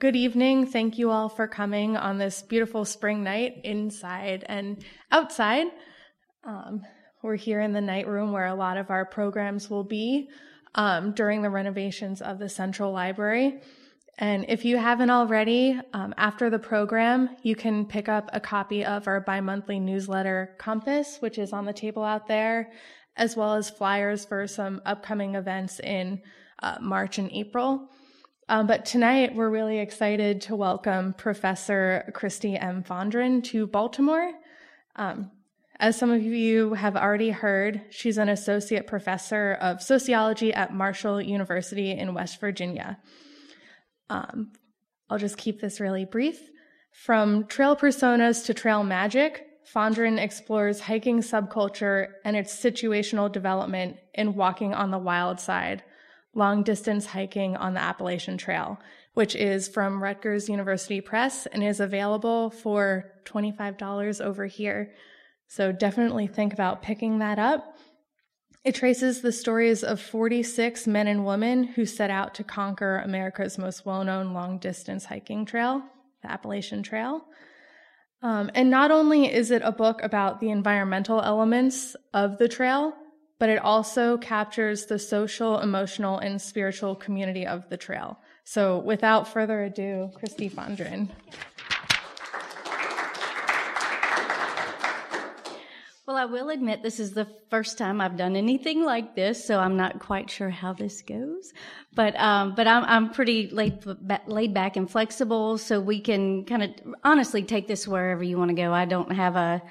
good evening. Thank you all for coming on this beautiful spring night inside and outside. Um, we're here in the night room where a lot of our programs will be um, during the renovations of the Central Library. And if you haven't already, um, after the program, you can pick up a copy of our bi monthly newsletter, Compass, which is on the table out there, as well as flyers for some upcoming events in uh, March and April. Um, but tonight, we're really excited to welcome Professor Kristi M. Fondren to Baltimore. Um, as some of you have already heard, she's an associate professor of sociology at Marshall University in West Virginia. Um, I'll just keep this really brief. From trail personas to trail magic, Fondren explores hiking subculture and its situational development in walking on the wild side long distance hiking on the Appalachian Trail, which is from Rutgers University Press and is available for $25 over here. So definitely think about picking that up. It traces the stories of 46 men and women who set out to conquer America's most well known long distance hiking trail, the Appalachian Trail. Um, and not only is it a book about the environmental elements of the trail, but it also captures the social, emotional, and spiritual community of the trail. So without further ado, Kristi Fondren. Well, I will admit this is the first time I've done anything like this, so I'm not quite sure how this goes. But um, but I'm I'm pretty laid laid back and flexible, so we can kind of honestly take this wherever you want to go. I don't have a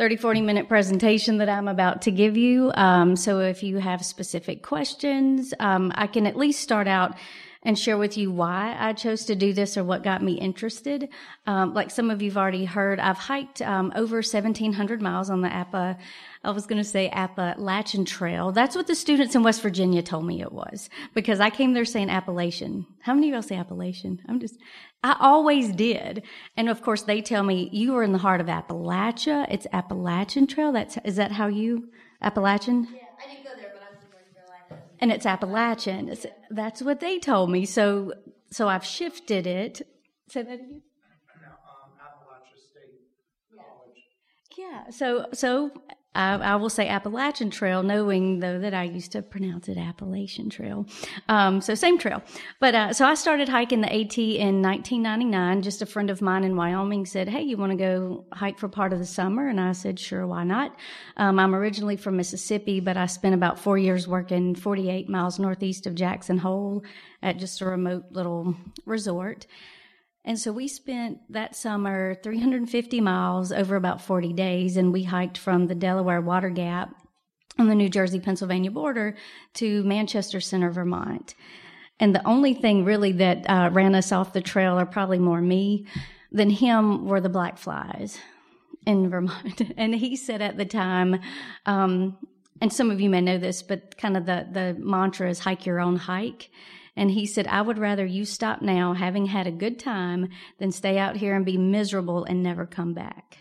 30, 40 minute presentation that I'm about to give you. Um, so if you have specific questions, um, I can at least start out and share with you why I chose to do this or what got me interested. Um, like some of you've already heard, I've hiked um, over 1,700 miles on the Appa I was going to say Appalachian Trail. That's what the students in West Virginia told me it was because I came there saying Appalachian. How many of y'all say Appalachian? I'm just, I always did. And of course they tell me you are in the heart of Appalachia. It's Appalachian Trail. That's, is that how you, Appalachian? Yeah, I didn't go there, but I'm from North Carolina. And it's Appalachian. It's, that's what they told me. So, so I've shifted it. Say that again. Yeah, so so I, I, will say Appalachian Trail, knowing though that I used to pronounce it Appalachian Trail. Um, so same trail. But uh, so I started hiking the AT in 1999. Just a friend of mine in Wyoming said, "Hey, you want to go hike for part of the summer?" And I said, "Sure, why not?" Um, I'm originally from Mississippi, but I spent about four years working 48 miles northeast of Jackson Hole at just a remote little resort. And so we spent that summer 350 miles over about 40 days, and we hiked from the Delaware Water Gap on the New Jersey Pennsylvania border to Manchester Center, Vermont. And the only thing really that uh, ran us off the trail, or probably more me than him, were the black flies in Vermont. and he said at the time, um, and some of you may know this, but kind of the, the mantra is hike your own hike. And he said, I would rather you stop now having had a good time than stay out here and be miserable and never come back.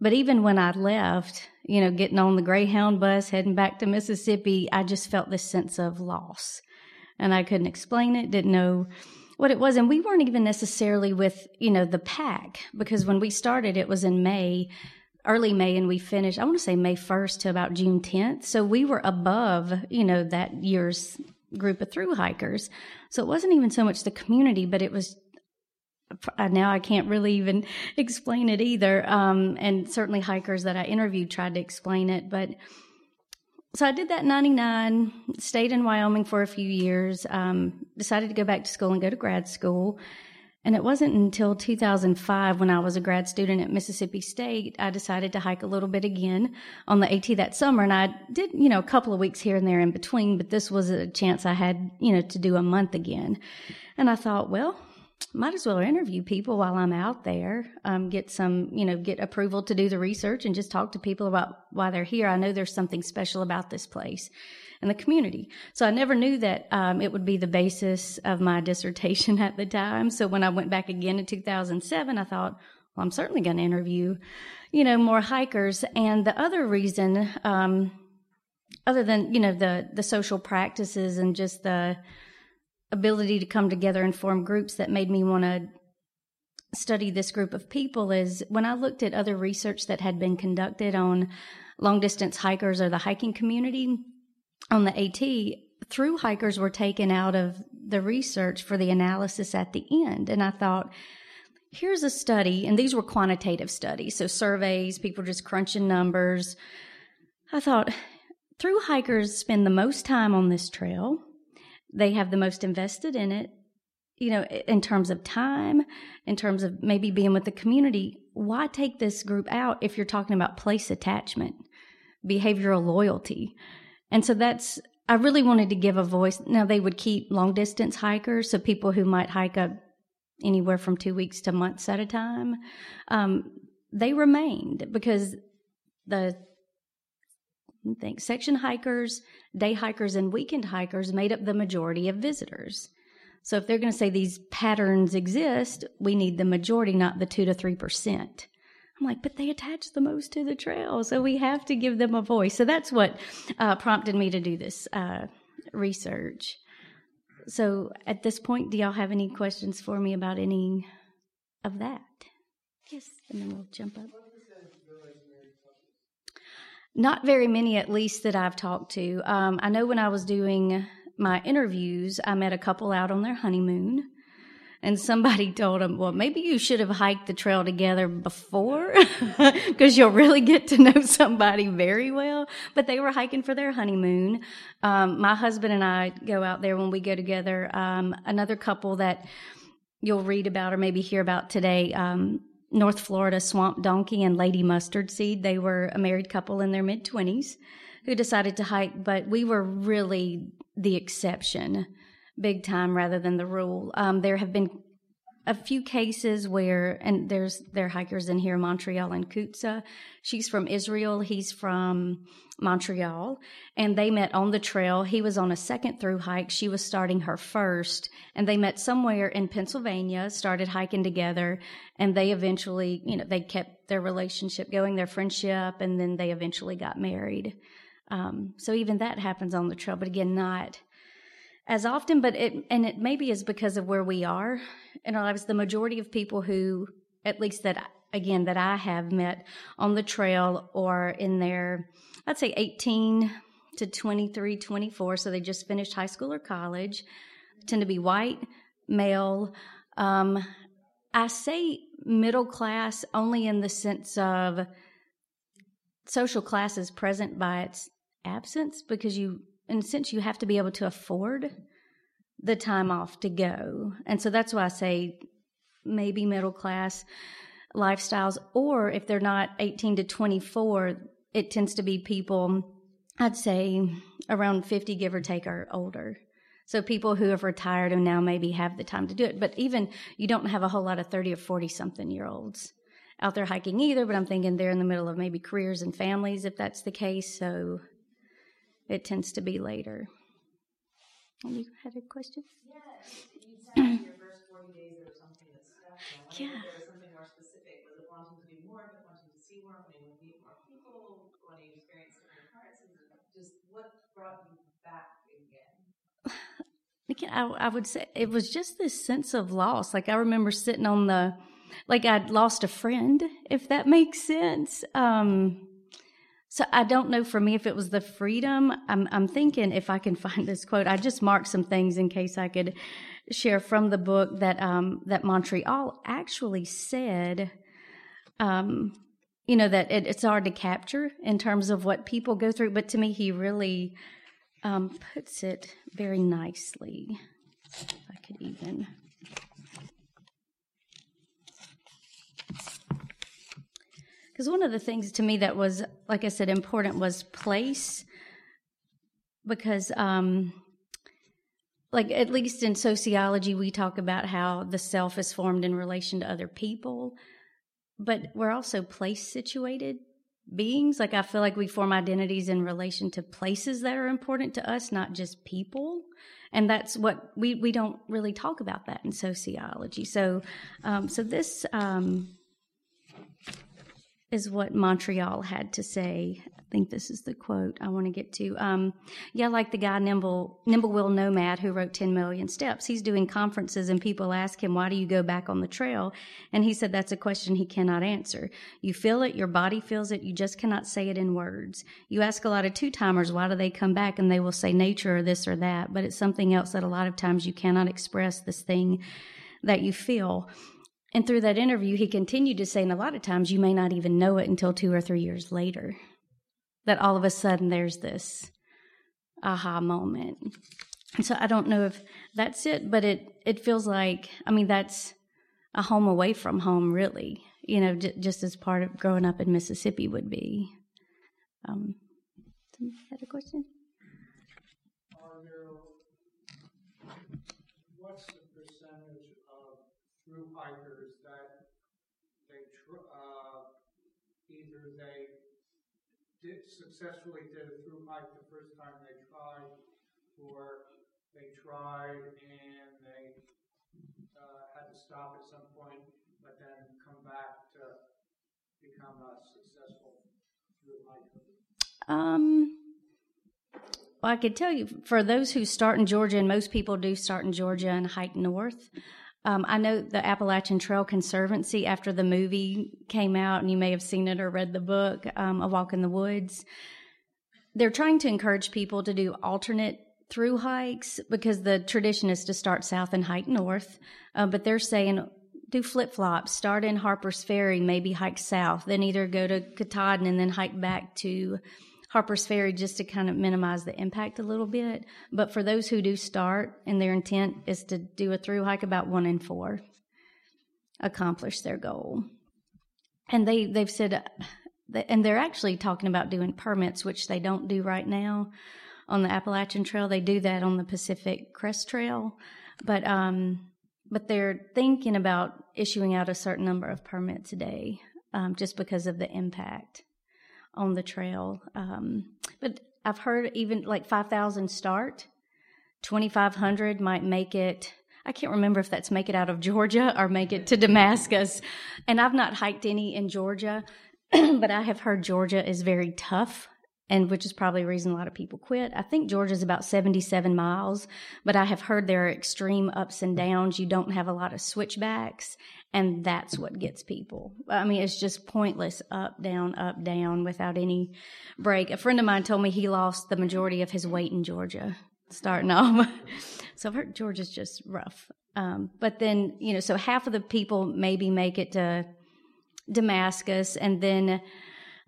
But even when I left, you know, getting on the Greyhound bus, heading back to Mississippi, I just felt this sense of loss. And I couldn't explain it, didn't know what it was. And we weren't even necessarily with, you know, the pack because when we started, it was in May, early May, and we finished, I want to say May 1st to about June 10th. So we were above, you know, that year's group of through hikers. So it wasn't even so much the community, but it was now I can't really even explain it either. Um, and certainly hikers that I interviewed tried to explain it, but so I did that in 99, stayed in Wyoming for a few years, um, decided to go back to school and go to grad school. And it wasn't until 2005 when I was a grad student at Mississippi State, I decided to hike a little bit again on the AT that summer. And I did, you know, a couple of weeks here and there in between, but this was a chance I had, you know, to do a month again. And I thought, well, might as well interview people while I'm out there, um, get some, you know, get approval to do the research and just talk to people about why they're here. I know there's something special about this place and the community. So I never knew that um, it would be the basis of my dissertation at the time. So when I went back again in 2007, I thought, well, I'm certainly going to interview, you know, more hikers. And the other reason, um, other than you know the the social practices and just the ability to come together and form groups that made me want to study this group of people is when I looked at other research that had been conducted on long distance hikers or the hiking community on the AT, through hikers were taken out of the research for the analysis at the end. And I thought, here's a study, and these were quantitative studies, so surveys, people just crunching numbers. I thought, through hikers spend the most time on this trail. They have the most invested in it, you know, in terms of time, in terms of maybe being with the community. Why take this group out if you're talking about place attachment, behavioral loyalty? And so that's, I really wanted to give a voice. Now, they would keep long distance hikers, so people who might hike up anywhere from two weeks to months at a time. Um, they remained because the think section hikers, day hikers, and weekend hikers made up the majority of visitors. So if they're going to say these patterns exist, we need the majority, not the two to three percent. I'm like, but they attach the most to the trail, so we have to give them a voice. So that's what uh, prompted me to do this uh, research. So at this point, do y'all have any questions for me about any of that? Yes, and then we'll jump up. Not very many, at least, that I've talked to. Um, I know when I was doing my interviews, I met a couple out on their honeymoon. And somebody told them, well, maybe you should have hiked the trail together before because you'll really get to know somebody very well. But they were hiking for their honeymoon. Um, my husband and I go out there when we go together. Um, another couple that you'll read about or maybe hear about today, um, North Florida Swamp Donkey and Lady Mustard Seed. They were a married couple in their mid 20s who decided to hike, but we were really the exception, big time rather than the rule. Um, there have been a few cases where, and there's there are hikers in here, Montreal and Kutza. She's from Israel. He's from Montreal, and they met on the trail. He was on a second through hike. She was starting her first, and they met somewhere in Pennsylvania. Started hiking together, and they eventually, you know, they kept their relationship going, their friendship, and then they eventually got married. Um, so even that happens on the trail, but again, not as often, but it, and it maybe is because of where we are in our lives. The majority of people who, at least that, again, that I have met on the trail or in their, I'd say 18 to 23, 24, so they just finished high school or college, tend to be white, male. Um, I say middle class only in the sense of social class is present by its absence because you in since you have to be able to afford the time off to go. And so that's why I say maybe middle class lifestyles, or if they're not 18 to 24, it tends to be people, I'd say around 50, give or take, are older. So people who have retired and now maybe have the time to do it. But even you don't have a whole lot of 30 or 40 something year olds out there hiking either, but I'm thinking they're in the middle of maybe careers and families if that's the case. So it tends to be later. And you had a question? Yes. You said in your first 40 days there was something that stuck. Yeah. There something more specific. Was it wanting to do more, but wanting to see more, wanting to meet more people, wanting to experience different parts? Just what brought you back again? Again, I, I would say it was just this sense of loss. Like I remember sitting on the, like I'd lost a friend, if that makes sense. Um, so I don't know for me if it was the freedom. I'm, I'm thinking if I can find this quote, I just marked some things in case I could share from the book that um, that Montreal actually said. Um, you know that it, it's hard to capture in terms of what people go through, but to me, he really um, puts it very nicely. If I could even. Because one of the things to me that was, like I said, important was place. Because, um, like, at least in sociology, we talk about how the self is formed in relation to other people, but we're also place situated beings. Like, I feel like we form identities in relation to places that are important to us, not just people and that's what we we don't really talk about that in sociology. So, um, so this um, is what Montreal had to say I think this is the quote I want to get to. Um, yeah, like the guy Nimble Nimblewill Nomad who wrote 10 Million Steps. He's doing conferences and people ask him, "Why do you go back on the trail?" And he said that's a question he cannot answer. You feel it, your body feels it, you just cannot say it in words. You ask a lot of two-timers, "Why do they come back?" and they will say nature or this or that, but it's something else that a lot of times you cannot express this thing that you feel. And through that interview, he continued to say, and a lot of times you may not even know it until two or three years later, that all of a sudden there's this aha moment. And so I don't know if that's it, but it, it feels like, I mean, that's a home away from home, really, you know, j- just as part of growing up in Mississippi would be. Um, had a question? What's the percentage of through hikers that they, tr- uh, either they did, successfully did a through hike the first time they tried, or they tried and they, uh, had to stop at some point, but then come back to become a successful through hiker? Um, well, I could tell you for those who start in Georgia, and most people do start in Georgia and hike north. Um, I know the Appalachian Trail Conservancy, after the movie came out, and you may have seen it or read the book, um, A Walk in the Woods, they're trying to encourage people to do alternate through hikes because the tradition is to start south and hike north. Uh, but they're saying do flip flops, start in Harper's Ferry, maybe hike south, then either go to Katahdin and then hike back to Harper's Ferry just to kind of minimize the impact a little bit. But for those who do start and their intent is to do a through hike, about one in four accomplish their goal. And they, they've said, and they're actually talking about doing permits, which they don't do right now on the Appalachian Trail. They do that on the Pacific Crest Trail. But, um, but they're thinking about issuing out a certain number of permits a day um, just because of the impact on the trail. Um, but I've heard even like 5,000 start, 2,500 might make it. I can't remember if that's make it out of Georgia or make it to Damascus. And I've not hiked any in Georgia, but I have heard Georgia is very tough and which is probably a reason a lot of people quit. I think Georgia's about 77 miles, but I have heard there are extreme ups and downs. You don't have a lot of switchbacks, and that's what gets people. I mean, it's just pointless up, down, up, down without any break. A friend of mine told me he lost the majority of his weight in Georgia starting off. so I've heard Georgia's just rough. Um, but then, you know, so half of the people maybe make it to Damascus, and then a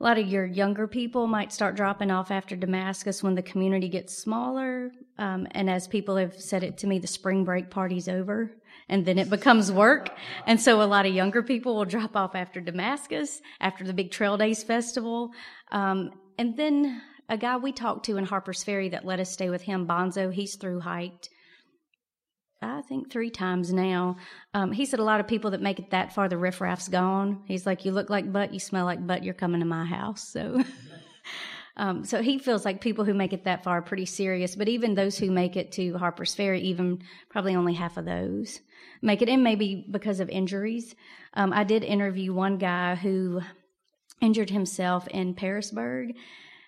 lot of your younger people might start dropping off after Damascus when the community gets smaller. Um, and as people have said it to me, the spring break party's over and then it becomes work. And so a lot of younger people will drop off after Damascus, after the big Trail Days festival. Um, and then a guy we talked to in Harper's Ferry that let us stay with him, Bonzo, he's through hiked I think three times now. Um, he said a lot of people that make it that far, the riffraff's gone. He's like, you look like butt, you smell like butt, you're coming to my house. So, um, so he feels like people who make it that far are pretty serious. But even those who make it to Harper's Ferry, even probably only half of those make it in, maybe because of injuries. Um, I did interview one guy who injured himself in Pearisburg,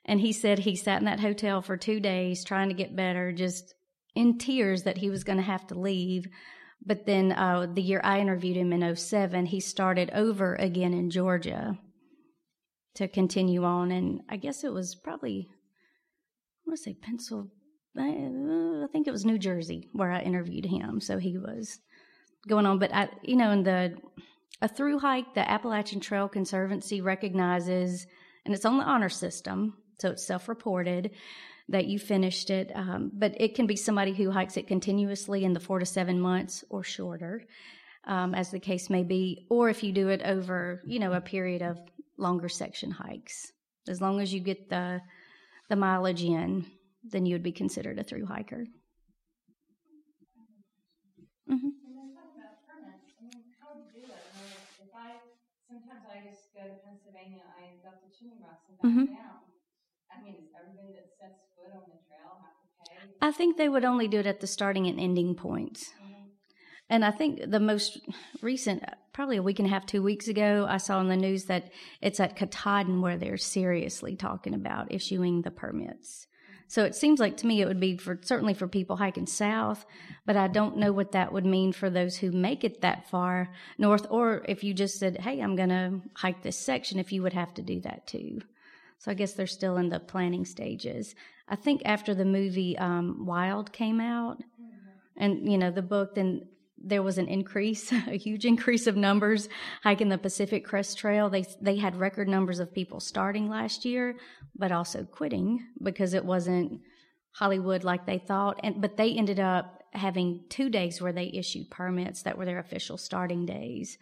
and he said he sat in that hotel for two days trying to get better, just in tears that he was going to have to leave. But then uh, the year I interviewed him in 07, he started over again in Georgia to continue on. And I guess it was probably, I want to say Pennsylvania, I think it was New Jersey where I interviewed him. So he was going on. But, I, you know, in the, a through hike, the Appalachian Trail Conservancy recognizes, and it's on the honor system, so it's self reported that you finished it. Um, but it can be somebody who hikes it continuously in the four to seven months or shorter, um, as the case may be, or if you do it over, you know, a period of longer section hikes. As long as you get the the mileage in, then you would be considered a through hiker. Mm-hmm. sometimes I just go to Pennsylvania, I go to Chimney Rocks and back mm-hmm. down. I mean, everybody that sets foot on the trail have to pay? I think they would only do it at the starting and ending points. And I think the most recent, probably a week and a half, two weeks ago, I saw in the news that it's at Katahdin where they're seriously talking about issuing the permits. So it seems like to me it would be for certainly for people hiking south, but I don't know what that would mean for those who make it that far north, or if you just said, "Hey, I'm going to hike this section," if you would have to do that too. So I guess they're still in the planning stages. I think after the movie um, Wild came out, and you know the book, then there was an increase, a huge increase of numbers hiking the Pacific Crest Trail. They they had record numbers of people starting last year, but also quitting because it wasn't Hollywood like they thought. And but they ended up having two days where they issued permits that were their official starting days,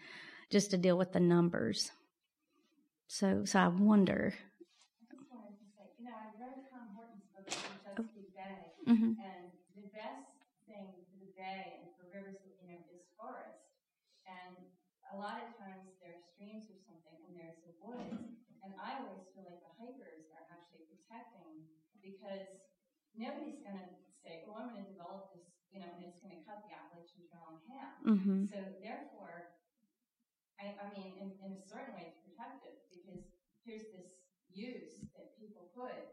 just to deal with the numbers. So so I wonder. I just wanted to say, you know, I read Tom Horton's book, Chesapeake Bay, hmm and the best thing for the bay and for rivers, you know, is forest. And a lot of times there are streams or something, and there's the woods. And I always feel like the hikers are actually protecting because nobody's going to say, "Oh, I'm going to develop this," you know, and it's going to cut the Appalachian Trail in half. hmm So therefore, I, I mean, in, in a certain way, it's protective because here's this use that people put,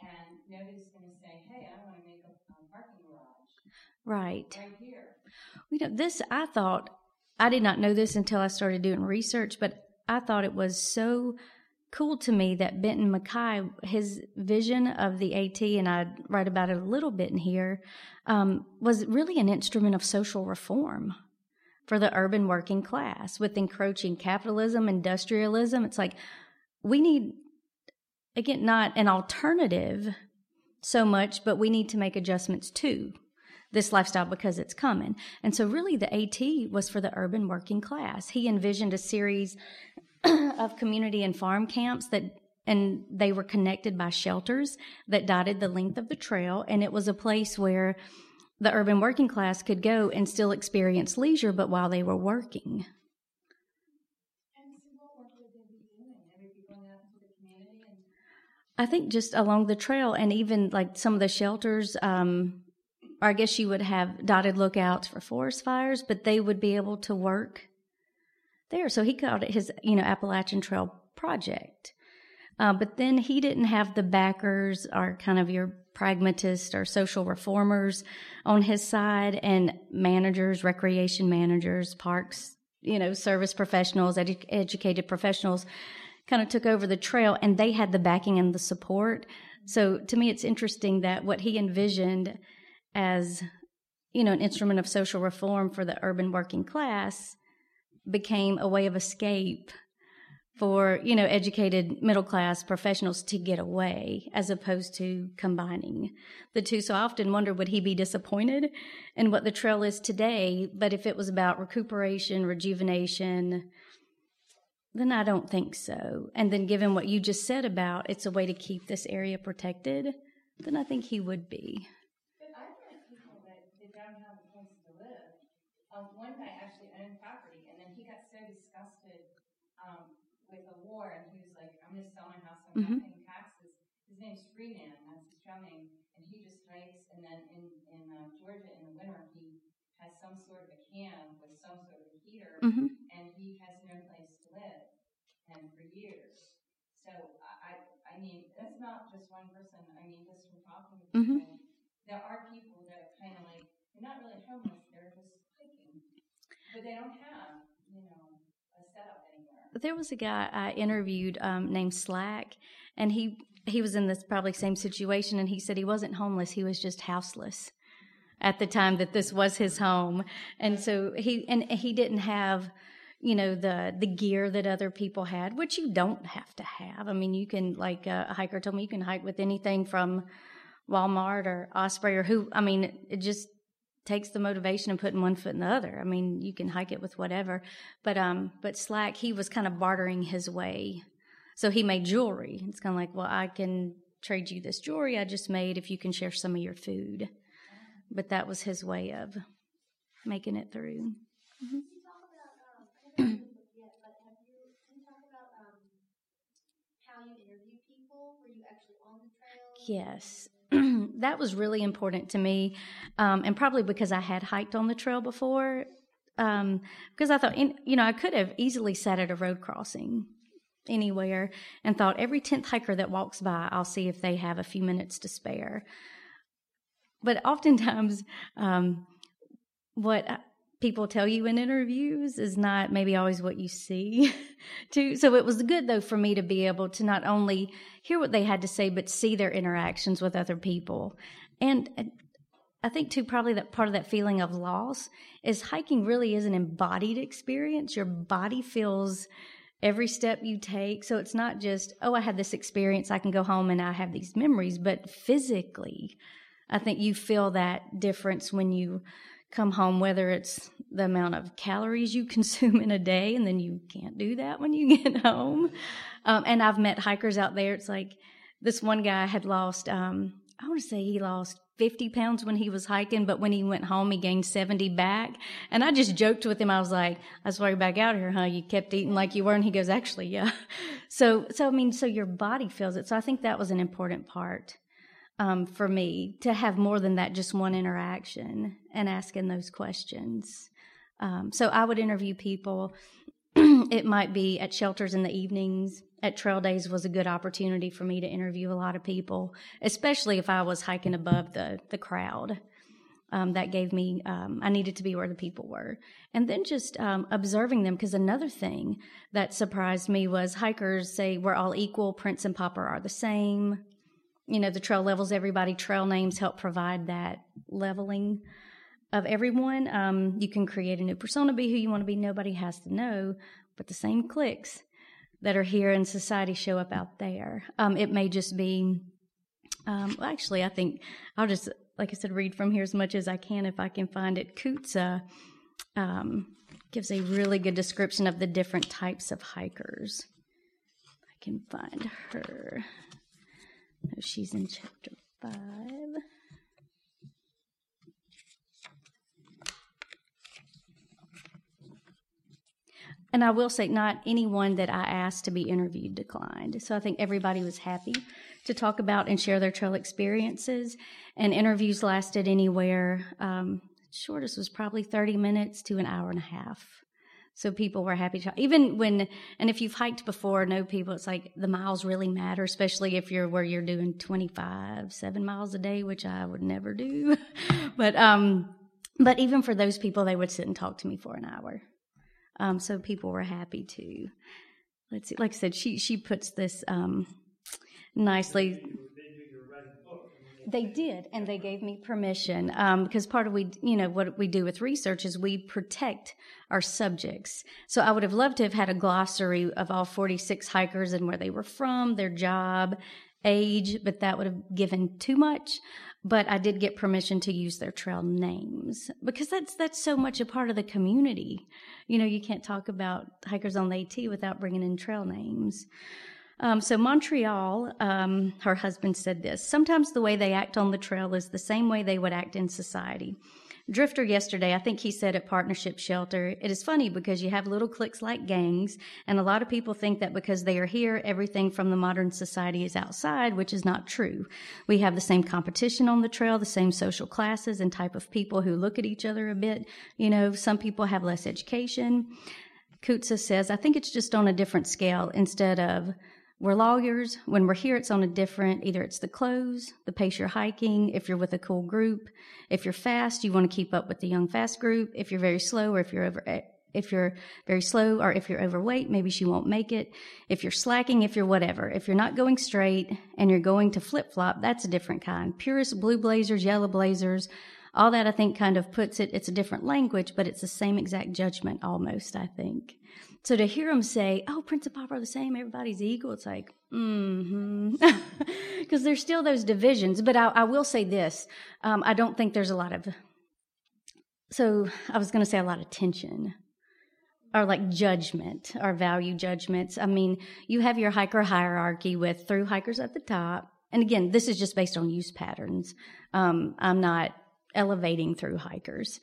and nobody's going to say, "Hey, I want to make a, a parking garage Right. right here." You know, this I thought I did not know this until I started doing research, but I thought it was so cool to me that Benton MacKaye, his vision of the AT, and I write about it a little bit in here, um, was really an instrument of social reform for the urban working class with encroaching capitalism, industrialism. It's like we need, again, not an alternative so much, but we need to make adjustments too this lifestyle because it's coming. And so, really, the AT was for the urban working class. He envisioned a series of community and farm camps that. And they were connected by shelters that dotted the length of the trail. And it was a place where the urban working class could go and still experience leisure, but while they were working. I think just along the trail and even like some of the shelters, um, or I guess you would have dotted lookouts for forest fires, but they would be able to work there. So he called it his, you know, Appalachian Trail Project. Uh, but then he didn't have the backers or kind of your pragmatists or social reformers on his side and managers, recreation managers, parks, you know, service professionals, edu- educated professionals kind of took over the trail and they had the backing and the support. So to me, it's interesting that what he envisioned as, you know, an instrument of social reform for the urban working class became a way of escape for, you know, educated middle class professionals to get away as opposed to combining the two. So I often wonder would he be disappointed in what the trail is today? But if it was about recuperation, rejuvenation, then I don't think so. And then, given what you just said about it's a way to keep this area protected, then I think he would be. But I've met people that, that don't have a place to live. Um, one guy actually owned property, and then he got so disgusted um, with the war, and he was like, "I'm going to sell my house. I'm Mhm. not paying taxes." His name's Freeman. That's his real name, and he just hikes. And then in in uh, Georgia in the winter, he has some sort of a can with some sort of a heater, hmm and he has no place to live, and for years. So I, I, mean, that's not just one person. I mean, just from talking to Mhm. there are people that are kind of like they're not really homeless; they're just hiking, but they don't have, you know, a setup anywhere. There was a guy I interviewed um, named Slack, and he he was in this probably same situation, and he said he wasn't homeless; he was just houseless at the time that this was his home, and so he and he didn't have you know the the gear that other people had, which you don't have to have. I mean, you can like uh, a hiker told me you can hike with anything from Walmart or Osprey or who. I mean, it just takes the motivation of putting one foot in the other. I mean, you can hike it with whatever. But um, but Slack, he was kind of bartering his way. So he made jewelry. It's kind of like, well, I can trade you this jewelry I just made if you can share some of your food. But that was his way of making it through. Can you talk about, um, I haven't read the book yet, but have you, can you talk about, um, how you interview people? Were you actually on the trail? Yes. that was really important to me. Um, and probably because I had hiked on the trail before. um, because I thought, you know, I could have easily sat at a road crossing anywhere and thought every 10th hiker that walks by, I'll see if they have a few minutes to spare. But oftentimes, um, what people tell you in interviews is not maybe always what you see too. So it was good though for me to be able to not only hear what they had to say but see their interactions with other people. And uh, i think too probably that part of that feeling of loss is hiking really is an embodied experience. Your body feels every step you take. So it's not just oh i had this experience i can go home and i have these memories but physically i think you feel that difference when you come home, whether it's the amount of calories you consume in a day, and then you can't do that when you get home. Um, and I've met hikers out there. It's like this one guy had lost, um, I want to say he lost 50 pounds when he was hiking, but when he went home, he gained 70 back. And I just joked with him. I was like, that's why you're back out here, huh? You kept eating like you were. And he goes, actually, yeah. So, so, I mean, so your body feels it. So I think that was an important part um, for me to have more than that just one interaction and asking those questions. Um, so I would interview people. it might be at shelters in the evenings. At trail days was a good opportunity for me to interview a lot of people, especially if I was hiking above the the crowd. Um, that gave me um, I needed to be where the people were, and then just um, observing them. Because another thing that surprised me was hikers say we're all equal. Prince and Popper are the same you know, the trail levels everybody, trail names help provide that leveling of everyone. Um, you can create a new persona, be who you want to be. Nobody has to know, but the same clicks that are here in society show up out there. Um, it may just be, um, well, actually, I think I'll just, like I said, read from here as much as I can if I can find it. Kutsa um, gives a really good description of the different types of hikers. I can find her. She's in chapter 5. And I will say, not anyone that I asked to be interviewed declined. So I think everybody was happy to talk about and share their trail experiences. And interviews lasted anywhere, um, shortest was probably 30 minutes to an hour and a half. So people were happy to, even when, and if you've hiked before, know people, it's like the miles really matter, especially if you're where you're doing 25, seven miles a day, which I would never do. but, um, but even for those people, they would sit and talk to me for an hour. Um, so people were happy to, let's see, like I said, she, she puts this, um, nicely. They did, and they gave me permission um, because part of we, you know, what we do with research is we protect our subjects. So I would have loved to have had a glossary of all 46 hikers and where they were from, their job, age, but that would have given too much. But I did get permission to use their trail names because that's that's so much a part of the community. You know, you can't talk about hikers on the AT without bringing in trail names. Um, so, Montreal, um, her husband said this sometimes the way they act on the trail is the same way they would act in society. Drifter yesterday, I think he said at Partnership Shelter, it is funny because you have little cliques like gangs, and a lot of people think that because they are here, everything from the modern society is outside, which is not true. We have the same competition on the trail, the same social classes and type of people who look at each other a bit. You know, some people have less education. Kutsa says, I think it's just on a different scale instead of we're lawyers. When we're here, it's on a different, either it's the clothes, the pace you're hiking, if you're with a cool group. If you're fast, you want to keep up with the young fast group. If you're very slow or if you're over, eh, if you're very slow or if you're overweight, maybe she won't make it. If you're slacking, if you're whatever. If you're not going straight and you're going to flip flop, that's a different kind. Purist blue blazers, yellow blazers, all that I think kind of puts it, it's a different language, but it's the same exact judgment almost, I think. So to hear them say, "Oh, Prince and Pop are the same. Everybody's equal," it's like, mm-hmm, because there's still those divisions. But I, I will say this: um, I don't think there's a lot of. So I was going to say a lot of tension, or like judgment, or value judgments. I mean, you have your hiker hierarchy with through hikers at the top, and again, this is just based on use patterns. Um, I'm not elevating through hikers.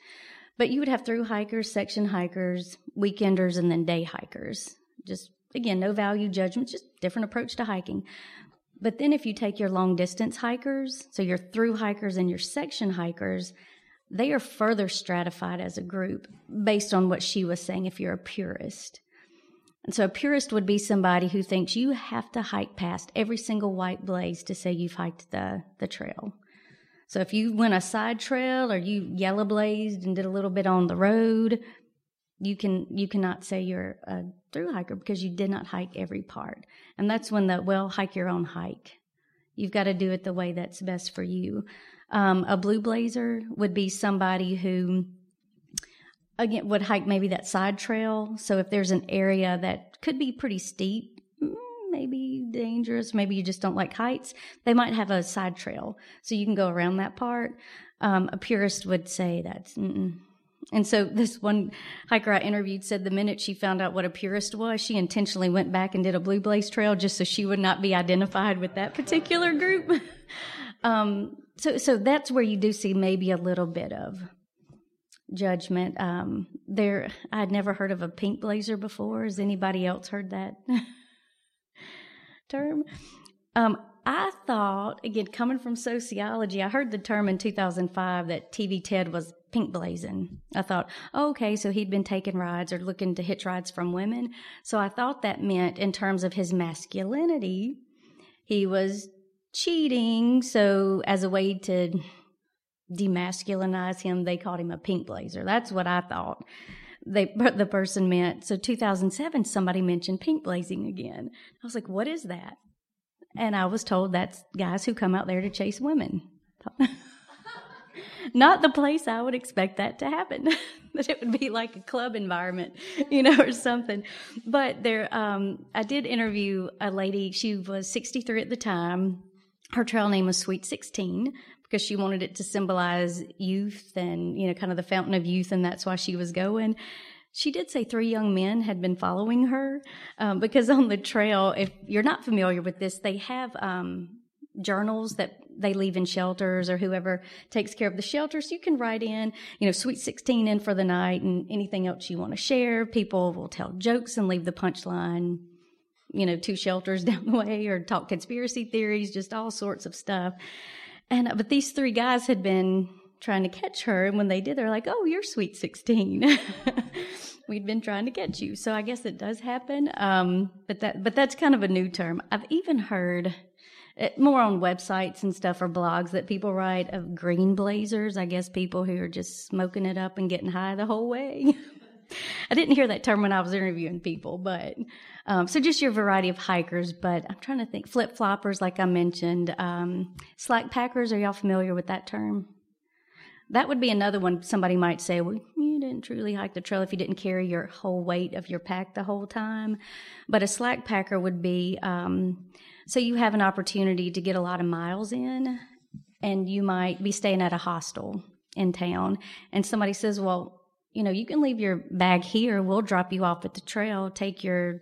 But you would have through hikers, section hikers, weekenders, and then day hikers. Just again, no value judgment, just different approach to hiking. But then if you take your long distance hikers, so your through hikers and your section hikers, they are further stratified as a group based on what she was saying if you're a purist. And so a purist would be somebody who thinks you have to hike past every single white blaze to say you've hiked the, the trail. So if you went a side trail or you yellow blazed and did a little bit on the road, you can you cannot say you're a through hiker because you did not hike every part. And that's when the well hike your own hike. You've got to do it the way that's best for you. Um, a blue blazer would be somebody who again would hike maybe that side trail. So if there's an area that could be pretty steep, maybe dangerous, maybe you just don't like heights, they might have a side trail so you can go around that part. Um, a purist would say that's and so this one hiker I interviewed said the minute she found out what a purist was, she intentionally went back and did a blue blaze trail just so she would not be identified with that particular group. um, so, so that's where you do see maybe a little bit of judgment. Um, there, I'd never heard of a pink blazer before. Has anybody else heard that term? Um, I thought, again, coming from sociology, I heard the term in 2005 that TV Ted was pink blazing. I thought, oh, okay, so he'd been taking rides or looking to hitch rides from women. So I thought that meant in terms of his masculinity, he was cheating. So as a way to demasculinize him, they called him a pink blazer. That's what I thought they the person meant. So 2007, somebody mentioned pink blazing again. I was like, what is that? And I was told that's guys who come out there to chase women. Not the place I would expect that to happen. that it would be like a club environment, you know, or something. But there, um, I did interview a lady. She was 63 at the time. Her trail name was Sweet 16 because she wanted it to symbolize youth and, you know, kind of the fountain of youth. And that's why she was going. She did say three young men had been following her um, because on the trail, if you're not familiar with this, they have um, journals that they leave in shelters or whoever takes care of the shelters. You can write in, you know, sweet 16 in for the night and anything else you want to share. People will tell jokes and leave the punchline, you know, two shelters down the way or talk conspiracy theories, just all sorts of stuff. And, but these three guys had been trying to catch her. And when they did, they're like, oh, you're sweet 16. We'd been trying to catch you. So I guess it does happen. Um, but that, but that's kind of a new term. I've even heard it, uh, more on websites and stuff or blogs that people write of green blazers. I guess people who are just smoking it up and getting high the whole way. I didn't hear that term when I was interviewing people, but um, so just your variety of hikers. But I'm trying to think flip floppers, like I mentioned, um, slack packers. Are y'all familiar with that term? That would be another one somebody might say, well, you didn't truly hike the trail if you didn't carry your whole weight of your pack the whole time. But a slack packer would be, um, so you have an opportunity to get a lot of miles in and you might be staying at a hostel in town and somebody says, well, you know, you can leave your bag here. We'll drop you off at the trail, take your,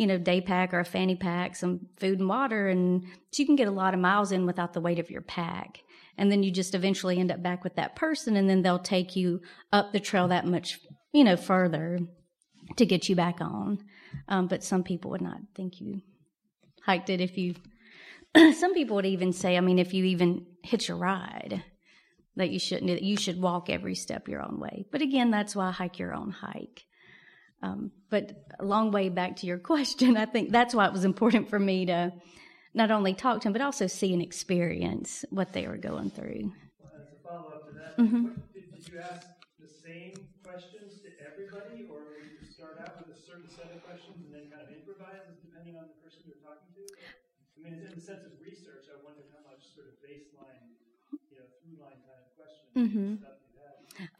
you know, day pack or a fanny pack, some food and water. And so you can get a lot of miles in without the weight of your pack. And then you just eventually end up back with that person and then they'll take you up the trail that much you know further to get you back on. Um, but some people would not think you hiked it if you some people would even say i mean if you even hitch a ride that you shouldn't you should walk every step your own way. But again that's why I hike your own hike um, but a long way back to your question i think that's why it was important for me to not only talk to them, but also see and experience what they were going through. Well, as a follow up to that, mm-hmm. did, did, you ask the same questions to everybody, or would you start out with a certain set of questions and then kind of improvise depending on the person you're talking to? I mean, in the sense of research, I wondered how much sort of baseline, you know, through line kind of questions mm-hmm.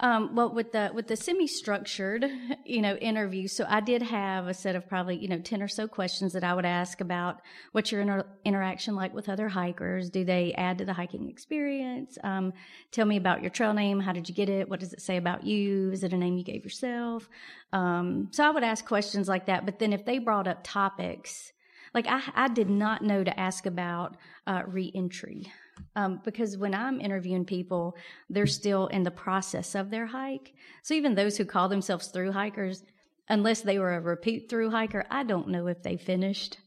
Um, well, with the with the semi-structured, you know, interview, so I did have a set of probably you know ten or so questions that I would ask about what's your inter- interaction like with other hikers? Do they add to the hiking experience? Um, tell me about your trail name. How did you get it? What does it say about you? Is it a name you gave yourself? Um, so I would ask questions like that. But then if they brought up topics, like I, I did not know to ask about uh, reentry. Um, because when I'm interviewing people, they're still in the process of their hike. So even those who call themselves through hikers, unless they were a repeat through hiker, I don't know if they finished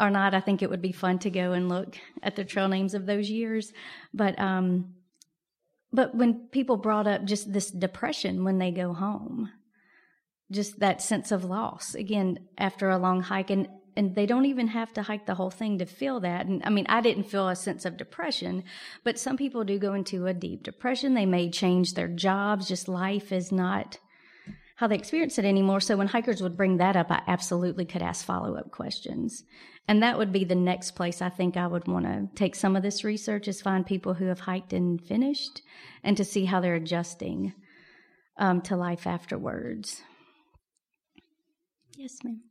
or not. I think it would be fun to go and look at the trail names of those years. But um, but when people brought up just this depression when they go home, just that sense of loss again after a long hike, and and they don't even have to hike the whole thing to feel that. And I mean, I didn't feel a sense of depression, but some people do go into a deep depression. They may change their jobs. Just life is not how they experience it anymore. So when hikers would bring that up, I absolutely could ask follow up questions. And that would be the next place I think I would want to take some of this research is find people who have hiked and finished and to see how they're adjusting um, to life afterwards. Yes, ma'am.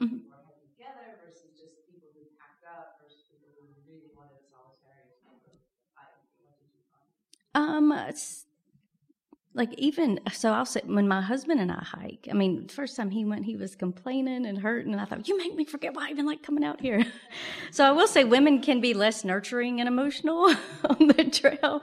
mm-hmm. people are heading together versus just people who packed up versus people who really wanted a solitary type of hike? What did you find? Um, like even so i'll say when my husband and i hike i mean first time he went he was complaining and hurting and i thought you make me forget why i even like coming out here. So i will say women can be less nurturing and emotional on the trail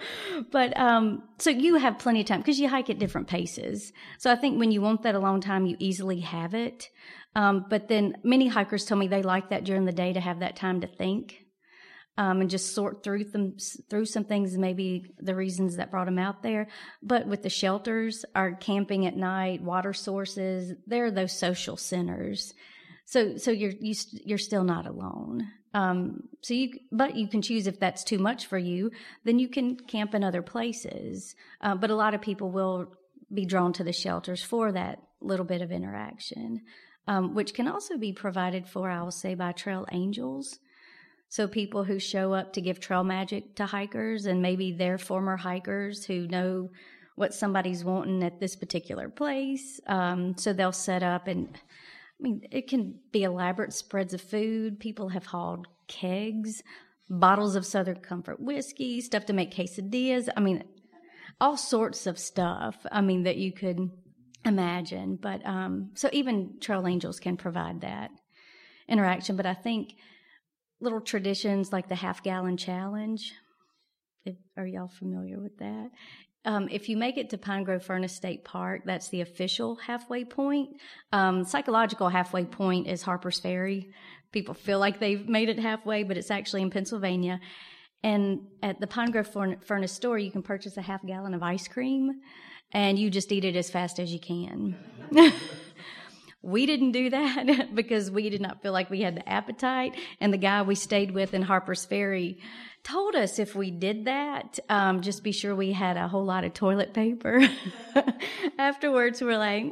but um so you have plenty of time because you hike at different paces. So i think when you want that alone time you easily have it. Um, but then many hikers tell me they like that during the day to have that time to think um, and just sort through them through some things, maybe the reasons that brought them out there. But with the shelters, our camping at night, water sources, they're those social centers. So so you're you, are you are still not alone. Um, so you, but you can choose if that's too much for you, then you can camp in other places. Uh, but a lot of people will be drawn to the shelters for that little bit of interaction um, which can also be provided for, I will say, by trail angels. So people who show up to give trail magic to hikers and maybe they're former hikers who know what somebody's wanting at this particular place. Um, so they'll set up and I mean, it can be elaborate spreads of food. People have hauled kegs, bottles of Southern Comfort whiskey, stuff to make quesadillas. I mean, all sorts of stuff. I mean, that you could imagine. But um, so even trail angels can provide that interaction. But I think little traditions like the half gallon challenge. If, are y'all familiar with that? Um, if you make it to Pine Grove Furnace State Park, that's the official halfway point. Um, psychological halfway point is Harper's Ferry. People feel like they've made it halfway, but it's actually in Pennsylvania. And at the Pine Grove Furnace store, you can purchase a half gallon of ice cream and you just eat it as fast as you can. we didn't do that because we did not feel like we had the appetite. And the guy we stayed with in Harper's Ferry told us if we did that, um, just be sure we had a whole lot of toilet paper. Afterwards, we're like,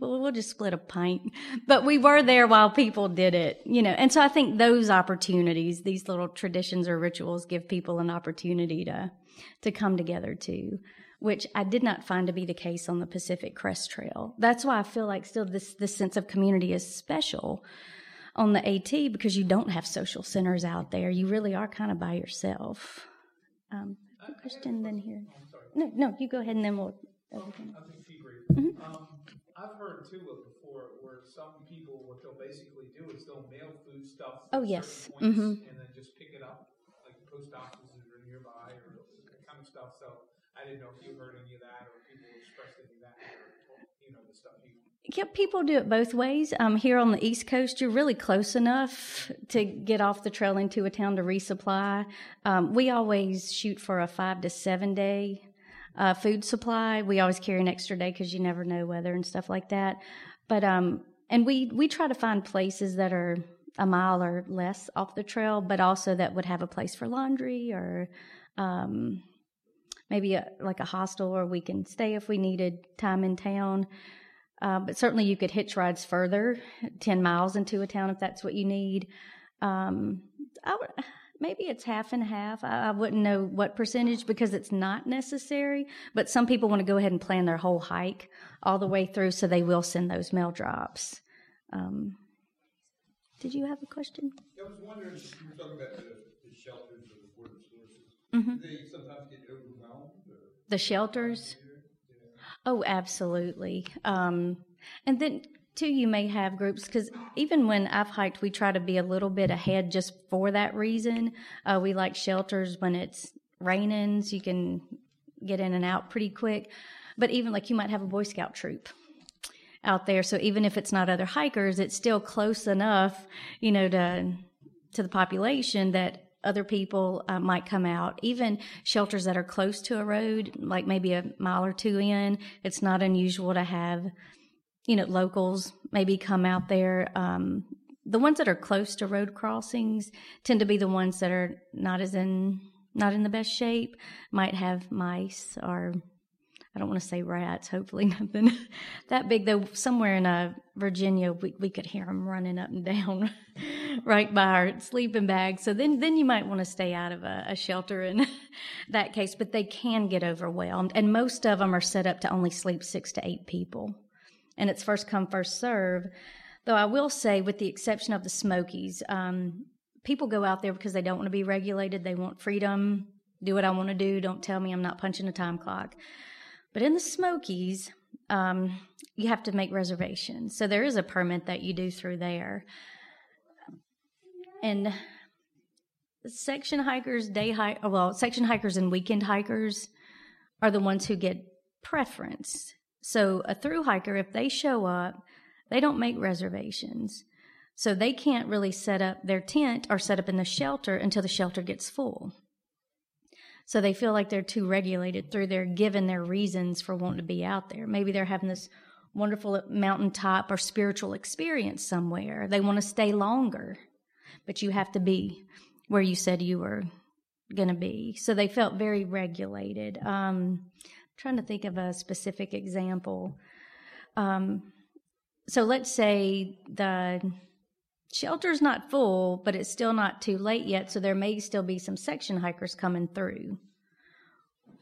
well, we'll just split a pint. But we were there while people did it, you know. And so I think those opportunities, these little traditions or rituals give people an opportunity to, to come together too which I did not find to be the case on the Pacific Crest Trail. That's why I feel like still this, this sense of community is special on the AT because you don't have social centers out there. You really are kind of by yourself. Um, question then here. No, no, you go ahead and then we'll. Um, I'll just be brief. Mm-hmm. Um, I've heard too of before where some people what they'll basically do is they'll mail food stuff. Oh yes. Points, mm-hmm. And then just pick it up, like post offices are nearby or that kind of stuff. So I didn't know if you heard any of that or people expressed any of that, you know, the stuff. Yeah, people do it both ways. Um, here on the East Coast, you're really close enough to get off the trail into a town to resupply. Um, we always shoot for a five to seven day uh, food supply. We always carry an extra day because you never know weather and stuff like that. But um, and we we try to find places that are a mile or less off the trail, but also that would have a place for laundry or um, maybe a, like a hostel where we can stay if we needed time in town. Uh, but certainly you could hitch rides further, 10 miles into a town if that's what you need. Um, would, maybe it's half and half. I, I, wouldn't know what percentage because it's not necessary. But some people want to go ahead and plan their whole hike all the way through, so they will send those mail drops. Um, did you have a question? I was wondering, you were talking about the, the shelters or the water sources. Mm-hmm. They sometimes get the shelters. Oh, absolutely. Um, and then too, you may have groups because even when I've hiked, we try to be a little bit ahead just for that reason. Uh, we like shelters when it's raining, so you can get in and out pretty quick. But even like you might have a Boy Scout troop out there, so even if it's not other hikers, it's still close enough, you know, to to the population that other people uh, might come out. Even shelters that are close to a road, like maybe a mile or two in, it's not unusual to have, you know, locals maybe come out there. Um, the ones that are close to road crossings tend to be the ones that are not as in not in the best shape, might have mice or I don't want to say rats. Hopefully, nothing that big. Though somewhere in uh, Virginia, we, we could hear them running up and down right by our sleeping bag. So then, then you might want to stay out of a, a shelter in that case. But they can get overwhelmed, and most of them are set up to only sleep six to eight people, and it's first come first serve. Though I will say, with the exception of the Smokies, um, people go out there because they don't want to be regulated. They want freedom. Do what I want to do. Don't tell me I'm not punching a time clock. But in the Smokies, um, you have to make reservations. So there is a permit that you do through there. And section hikers, day hike, well, section hikers and weekend hikers are the ones who get preference. So a through hiker, if they show up, they don't make reservations. So they can't really set up their tent or set up in the shelter until the shelter gets full. So they feel like they're too regulated through their given their reasons for wanting to be out there. Maybe they're having this wonderful mountaintop or spiritual experience somewhere. They want to stay longer, but you have to be where you said you were going to be. So they felt very regulated. Um, trying to think of a specific example. Um, so let's say the Shelter's not full, but it's still not too late yet, so there may still be some section hikers coming through.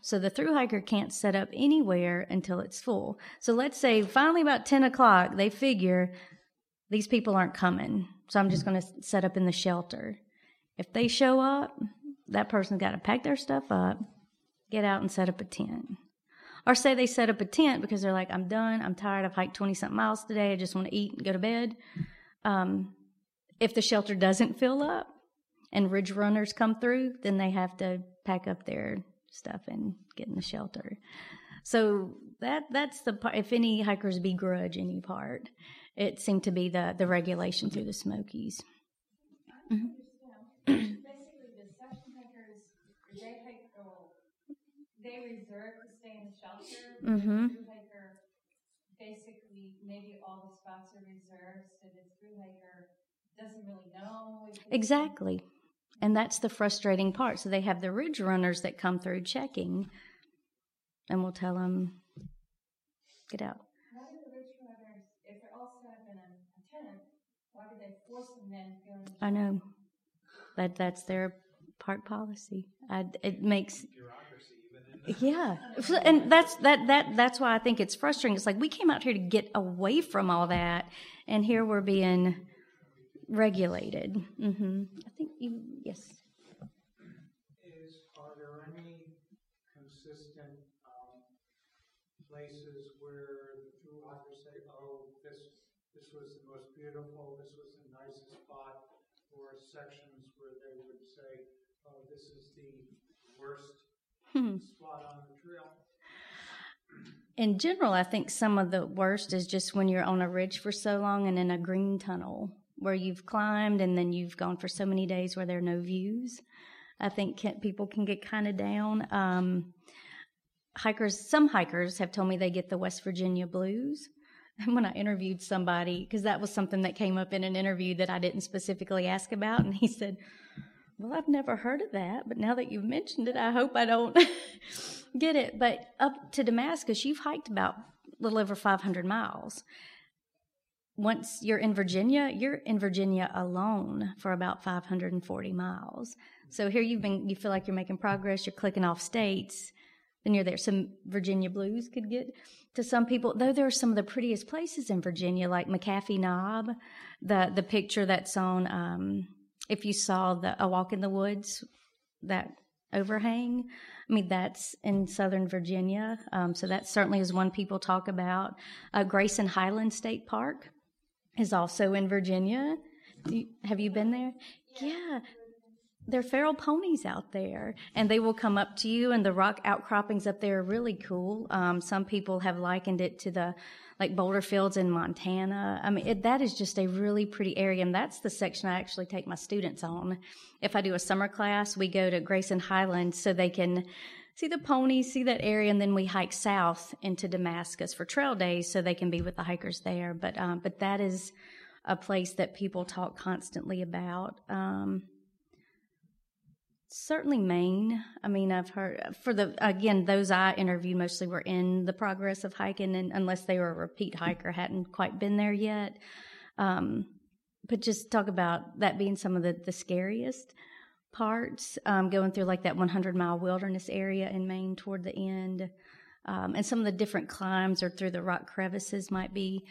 So the through hiker can't set up anywhere until it's full. So let's say finally about 10 o'clock, they figure these people aren't coming. So I'm just going to set up in the shelter. If they show up, that person's got to pack their stuff up, get out and set up a tent. Or say they set up a tent because they're like, I'm done. I'm tired. I've hiked 20 something miles today. I just want to eat and go to bed. Um, if the shelter doesn't fill up and ridge runners come through, then they have to pack up their stuff and get in the shelter. So that that's the part. If any hikers begrudge any part, it seemed to be the the regulation through the Smokies. Mm-hmm. Basically, the section hikers, they hike, they reserve to stay in the shelter. Mm-hmm. The hiker, basically, maybe all the spots are reserved, so the through hiker doesn't really know. Exactly. And that's the frustrating part. So they have the ridge runners that come through checking, and we'll tell them, get out. Why do the ridge runners, if they're all set up in a, a tent, why do they force them then to go in I know. That that's their park policy. I, it makes yeah, and that's that that that's why I think it's frustrating. It's like we came out here to get away from all that, and here we're being regulated. Mm-hmm. I think you, yes. Is, are there any consistent um, places where the through hikers say, oh, this, this was the most beautiful, this was the nicest spot, or sections where they would say, oh, this is the worst hmm. spot on the trail? In general, I think some of the worst is just when you're on a ridge for so long and in a green tunnel where you've climbed and then you've gone for so many days where there are no views. I think can, people can get kind of down. Um, hikers, some hikers have told me they get the West Virginia blues. And when I interviewed somebody, because that was something that came up in an interview that I didn't specifically ask about, and he said, Well, I've never heard of that, but now that you've mentioned it, I hope I don't get it. But up to Damascus, you've hiked about a little over 500 miles once you're in Virginia, you're in Virginia alone for about 540 miles. So here you've been, you feel like you're making progress, you're clicking off states, then you're there. Some Virginia blues could get to some people, though there are some of the prettiest places in Virginia, like McAfee Knob, the, the picture that's on, um, if you saw the A Walk in the Woods, that overhang. I mean, that's in Southern Virginia. Um, so that certainly is one people talk about. Uh, Grayson Highland State Park is also in Virginia. You, have you been there? Yeah. there are feral ponies out there, and they will come up to you. And the rock outcroppings up there are really cool. Um, some people have likened it to the like boulder fields in Montana. I mean, it, that is just a really pretty area, and that's the section I actually take my students on. If I do a summer class, we go to Grayson Highlands so they can see the ponies, see that area, and then we hike south into Damascus for trail days so they can be with the hikers there. But um, but that is a place that people talk constantly about. Um, certainly Maine. I mean, I've heard for the again those I interviewed mostly were in the progress of hiking, and unless they were a repeat hiker, hadn't quite been there yet. Um, but just talk about that being some of the the scariest parts, um, going through like that 100 mile wilderness area in Maine toward the end, um, and some of the different climbs or through the rock crevices might be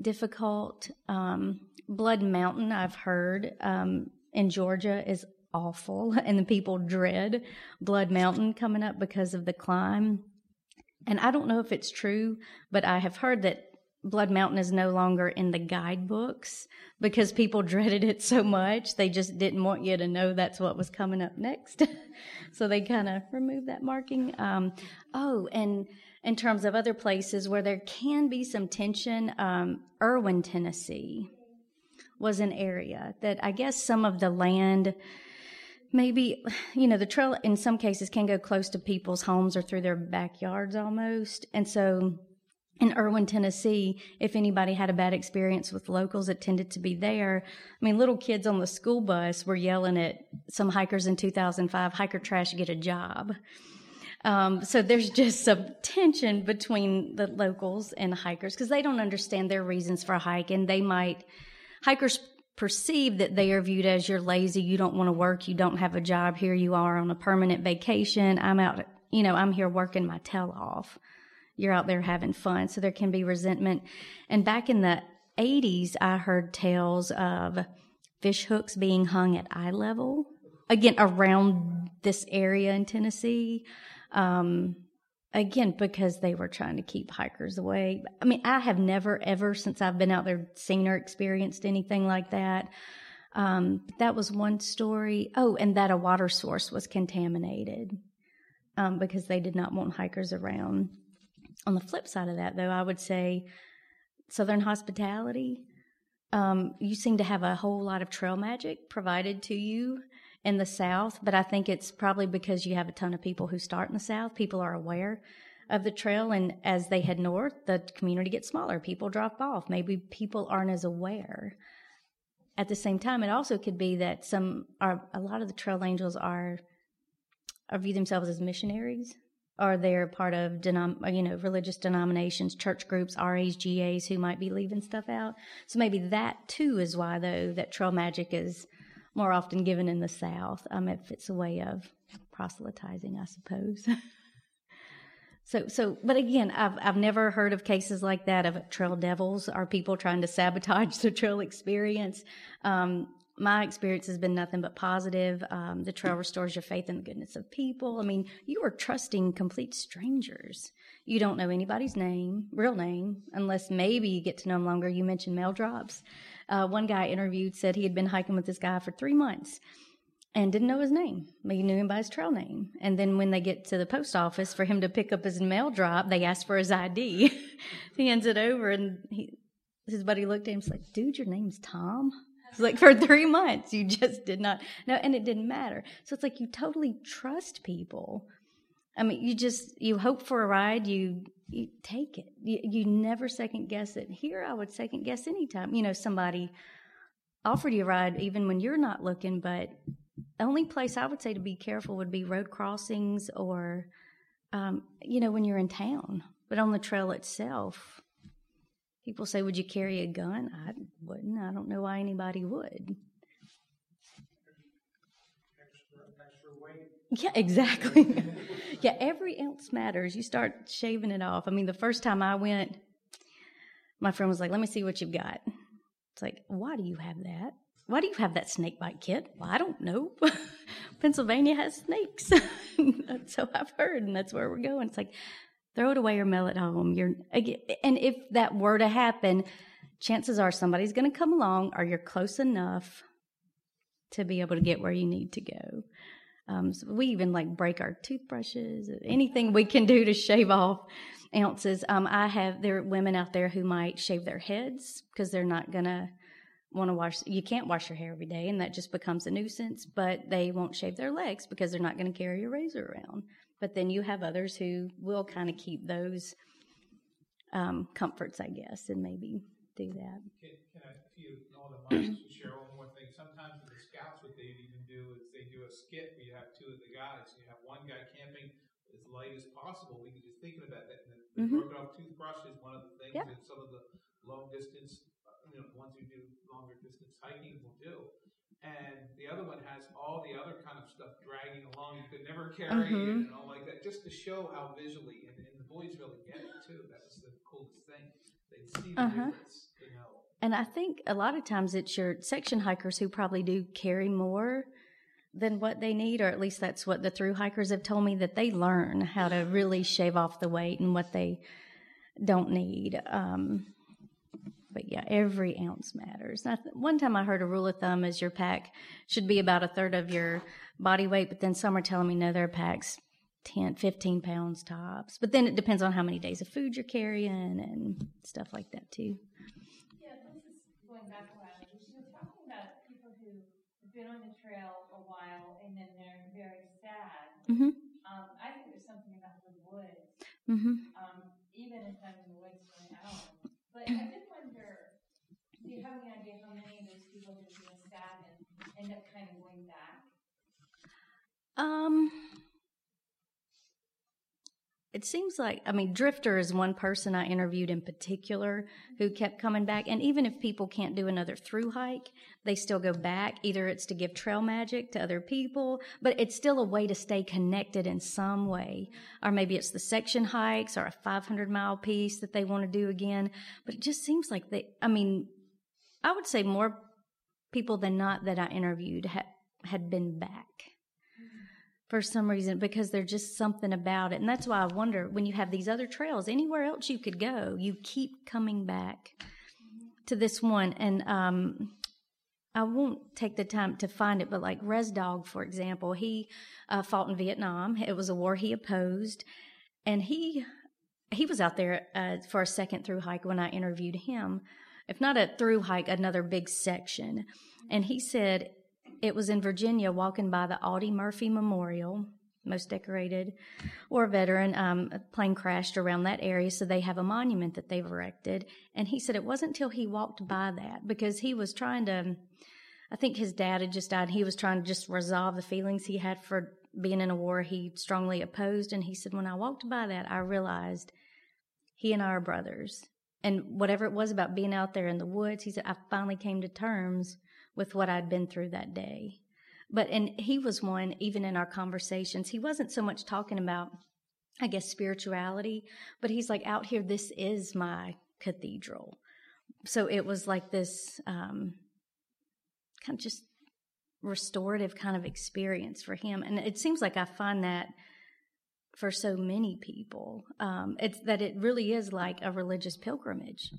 difficult. Um, Blood Mountain, I've heard um, in Georgia, is awful and the people dread Blood Mountain coming up because of the climb. And I don't know if it's true, but I have heard that Blood Mountain is no longer in the guidebooks because people dreaded it so much. They just didn't want you to know that's what was coming up next. so they kind of removed that marking. Um, oh, and in terms of other places where there can be some tension, um, Erwin, Tennessee was an area that I guess some of the land maybe you know the trail in some cases can go close to people's homes or through their backyards almost and so in Erwin, Tennessee, if anybody had a bad experience with locals, it tended to be there. I mean, little kids on the school bus were yelling at some hikers in 2005, hiker trash, get a job. Um, so there's just some tension between the locals and the hikers because they don't understand their reasons for a hike and They might, hikers perceive that they are viewed as you're lazy, you don't want to work, you don't have a job, here you are on a permanent vacation. I'm out, you know, I'm here working my tail off. You're out there having fun. So there can be resentment. And back in the 80s, I heard tales of fish hooks being hung at eye level, again, around this area in Tennessee. Um, again because they were trying to keep hikers away. I mean, I have never ever since I've been out there seen or experienced anything like that. Um, that was one story. Oh, and that a water source was contaminated um, because they did not want hikers around. On the flip side of that, though, I would say Southern hospitality. Um, you seem to have a whole lot of trail magic provided to you in the South, but I think it's probably because you have a ton of people who start in the South. People are aware of the trail, and as they head north, the community gets smaller. People drop off. Maybe people aren't as aware. At the same time, it also could be that some are a lot of the trail angels are, are view themselves as missionaries, or they're part of denom- you know religious denominations, church groups, RAs, GAs who might be leaving stuff out. So maybe that too is why though that trail magic is more often given in the South. Um, if it's a way of proselytizing, I suppose. so, so, but again, I've I've never heard of cases like that of trail devils or people trying to sabotage the trail experience. Um, my experience has been nothing but positive. Um, the trail restores your faith in the goodness of people. I mean, you are trusting complete strangers. You don't know anybody's name, real name, unless maybe you get to know them longer. You mentioned mail drops. Uh, one guy interviewed said he had been hiking with this guy for three months and didn't know his name. But He knew him by his trail name. And then when they get to the post office for him to pick up his mail drop, they ask for his ID. he hands it over, and he, his buddy looked at him and was like, "Dude, your name's Tom." It's like for three months you just did not know, and it didn't matter. So it's like you totally trust people. I mean, you just you hope for a ride, you you take it. You, you never second guess it. Here, I would second guess anytime. You know, somebody offered you a ride even when you're not looking, but the only place I would say to be careful would be road crossings or, um, you know, when you're in town. But on the trail itself, people say, Would you carry a gun? I wouldn't. I don't know why anybody would. Yeah, exactly. yeah, every ounce matters. You start shaving it off. I mean, the first time I went, my friend was like, "Let me see what you've got." It's like, why do you have that? Why do you have that snake bite kit? Well, I don't know. Pennsylvania has snakes, so I've heard, and that's where we're going. It's like, throw it away or mail it home. You're and if that were to happen, chances are somebody's going to come along, or you're close enough to be able to get where you need to go. Um, so we even like break our toothbrushes, anything we can do to shave off ounces. Um, I have there are women out there who might shave their heads because they're not gonna want to wash. You can't wash your hair every day, and that just becomes a nuisance. But they won't shave their legs because they're not going to carry a razor around. But then you have others who will kind of keep those um, comforts, I guess, and maybe do that. Can, can I, if you know the mics, share one more thing? Sometimes with the scouts, what they even do is they do a skit where you have two of the guys. You have one guy camping as light as possible. We could just thinking about that. And the, the Mhm. broken off toothbrush is one of the things Yep. that some of the long distance, you know, ones who do longer distance hiking will do. And the other one has all the other kind of stuff dragging along you could never carry Mhm. and all like that, just to show how visually, and, and the boys really get it too. That was the coolest thing. They see the Uh-huh. difference, you know. And I think a lot of times it's your section hikers who probably do carry more than what they need, or at least that's what the through hikers have told me that they learn how to really shave off the weight and what they don't need. Um, but yeah, every ounce matters. Th- one time I heard a rule of thumb is your pack should be about a third of your body weight, but then some are telling me no, their packs 10, 15 pounds tops. But then it depends on how many days of food you're carrying and stuff like that too. Yeah, this is going back a while. You were talking about people who have been on the trail a while and then they're very sad. Mhm. Um, I think there's something about the woods, Mm-hmm. um, even if I'm in the woods for an hour. But I did wonder, do you have any idea how many of those people and end up kind of going back? Um, it seems like I mean, Drifter is one person I interviewed in particular who kept coming back. And even if people can't do another through hike, they still go back. Either it's to give trail magic to other people, but it's still a way to stay connected in some way. Or maybe it's the section hikes or a 500 mile piece that they want to do again. But it just seems like they, I mean, I would say more people than not that I interviewed ha- had been back for some reason because there's just something about it. And that's why I wonder when you have these other trails, anywhere else you could go, you keep coming back to this one. And um, I won't take the time to find it, but like Res Dog, for example, he uh, fought in Vietnam. It was a war he opposed. And he he was out there uh, for a second through hike when I interviewed him. If not a through hike, another big section. And he said it was in Virginia, walking by the Audie Murphy Memorial, most decorated war veteran. Um, a plane crashed around that area, so they have a monument that they've erected. And he said it wasn't until he walked by that because he was trying to. I think his dad had just died. And he was trying to just resolve the feelings he had for being in a war he strongly opposed. And he said, when I walked by that, I realized he and I are brothers. And whatever it was about being out there in the woods, he said, I finally came to terms with what I'd been through that day. But, and he was one, even in our conversations, he wasn't so much talking about, I guess, spirituality, but he's like, out here, this is my cathedral. So it was like this, um, kind of just restorative kind of experience for him. And it seems like I find that for so many people. Um, it's that it really is like a religious pilgrimage,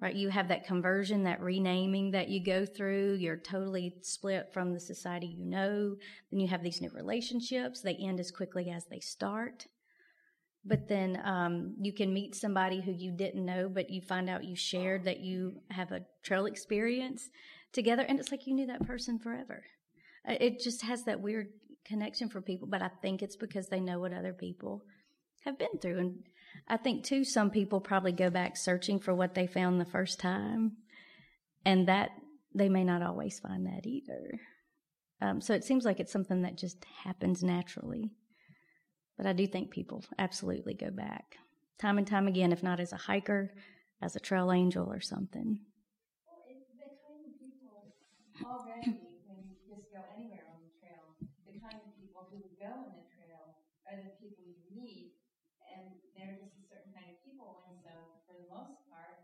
right? You have that conversion, that renaming that you go through. You're totally split from the society you know. Then you have these new relationships. They end as quickly as they start. But then um, you can meet somebody who you didn't know, but you find out you shared that you have a trail experience together, and it's like you knew that person forever. Uh, It just has that weird connection for people, but I think it's because they know what other people have been through. And I think, too, some people probably go back searching for what they found the first time, and that they may not always find that either. Um, so it seems like it's something that just happens naturally. But I do think people absolutely go back time and time again, if not as a hiker, as a trail angel or something. Well, it's the kind of people already, when you just go anywhere on the trail, the kind of people who go on the trail are the people you meet, and they're just a certain kind of people, and so for the most part,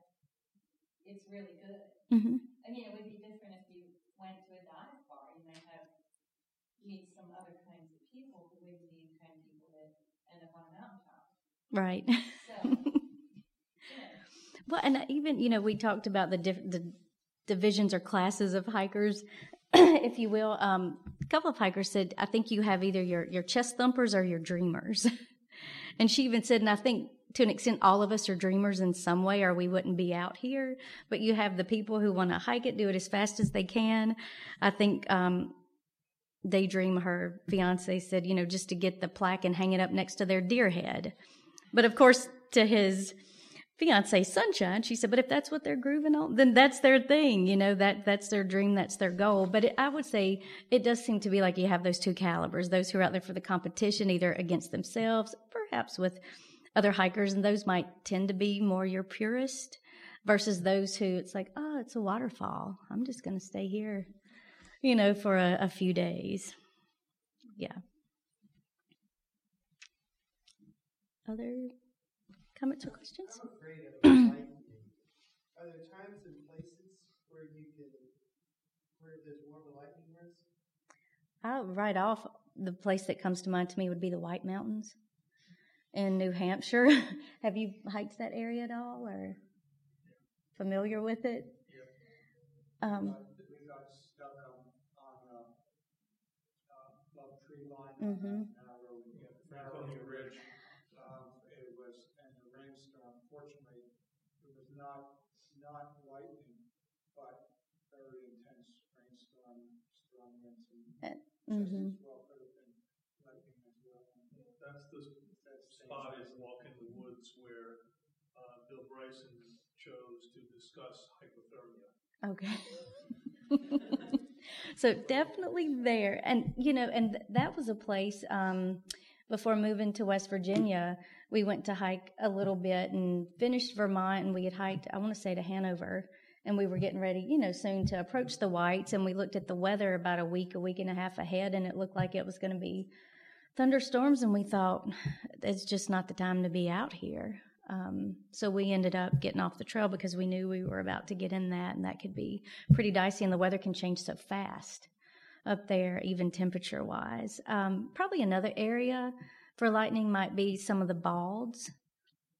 it's really good. hmm I mean, it would be different if you went to a dive bar. You might have meet some other kinds of people who wouldn't be the kind of people that end up on a mountaintop. Right. So, yeah. Well, and even you know we talked about the diff- the divisions or classes of hikers, if you will. Um, a couple of hikers said, I think you have either your, your chest thumpers or your dreamers. and she even said, and I think to an extent, all of us are dreamers in some way, or we wouldn't be out here. But you have the people who want to hike it, do it as fast as they can. I think um, Daydream, her fiance, said, you know, just to get the plaque and hang it up next to their deer head. But of course, to his fiance sunshine she said but if that's what they're grooving on then that's their thing you know that that's their dream that's their goal. But it, i would say it does seem to be like you have those two calibers those who are out there for the competition either against themselves perhaps with other hikers and those might tend to be more your purist versus those who it's like oh it's a waterfall. I'm just going to stay here you know for a, a few days. Yeah. Other comments or questions? I'm afraid of lightning. Are there times and places where you can, where there's more of a lightning risk? I'll right off, the place that comes to mind to me would be the White Mountains in New Hampshire. Have you hiked that area at all or familiar with it? Yeah. Um, we got stuck on, on uh, uh, tree line. Mm-hmm. Franconia Ridge not lightning, but very intense rainstorm, strong winds, and mm-hmm. as well could have been lightning as well. That's the that spot is Walk in the Woods where uh, Bill Bryson chose to discuss hypothermia. Okay. so definitely there, and you know, and that was a place. Um, before moving to West Virginia, we went to hike a little bit and finished Vermont, and we had hiked, I want to say, to Hanover. And we were getting ready, you know, soon to approach the Whites. And we looked at the weather about a week, a week and a half ahead, and it looked like it was going to be thunderstorms. And we thought, it's just not the time to be out here. Um, so we ended up getting off the trail because we knew we were about to get in that, and that could be pretty dicey, and the weather can change so fast up there, even temperature wise. Um, probably another area for lightning might be some of the balds,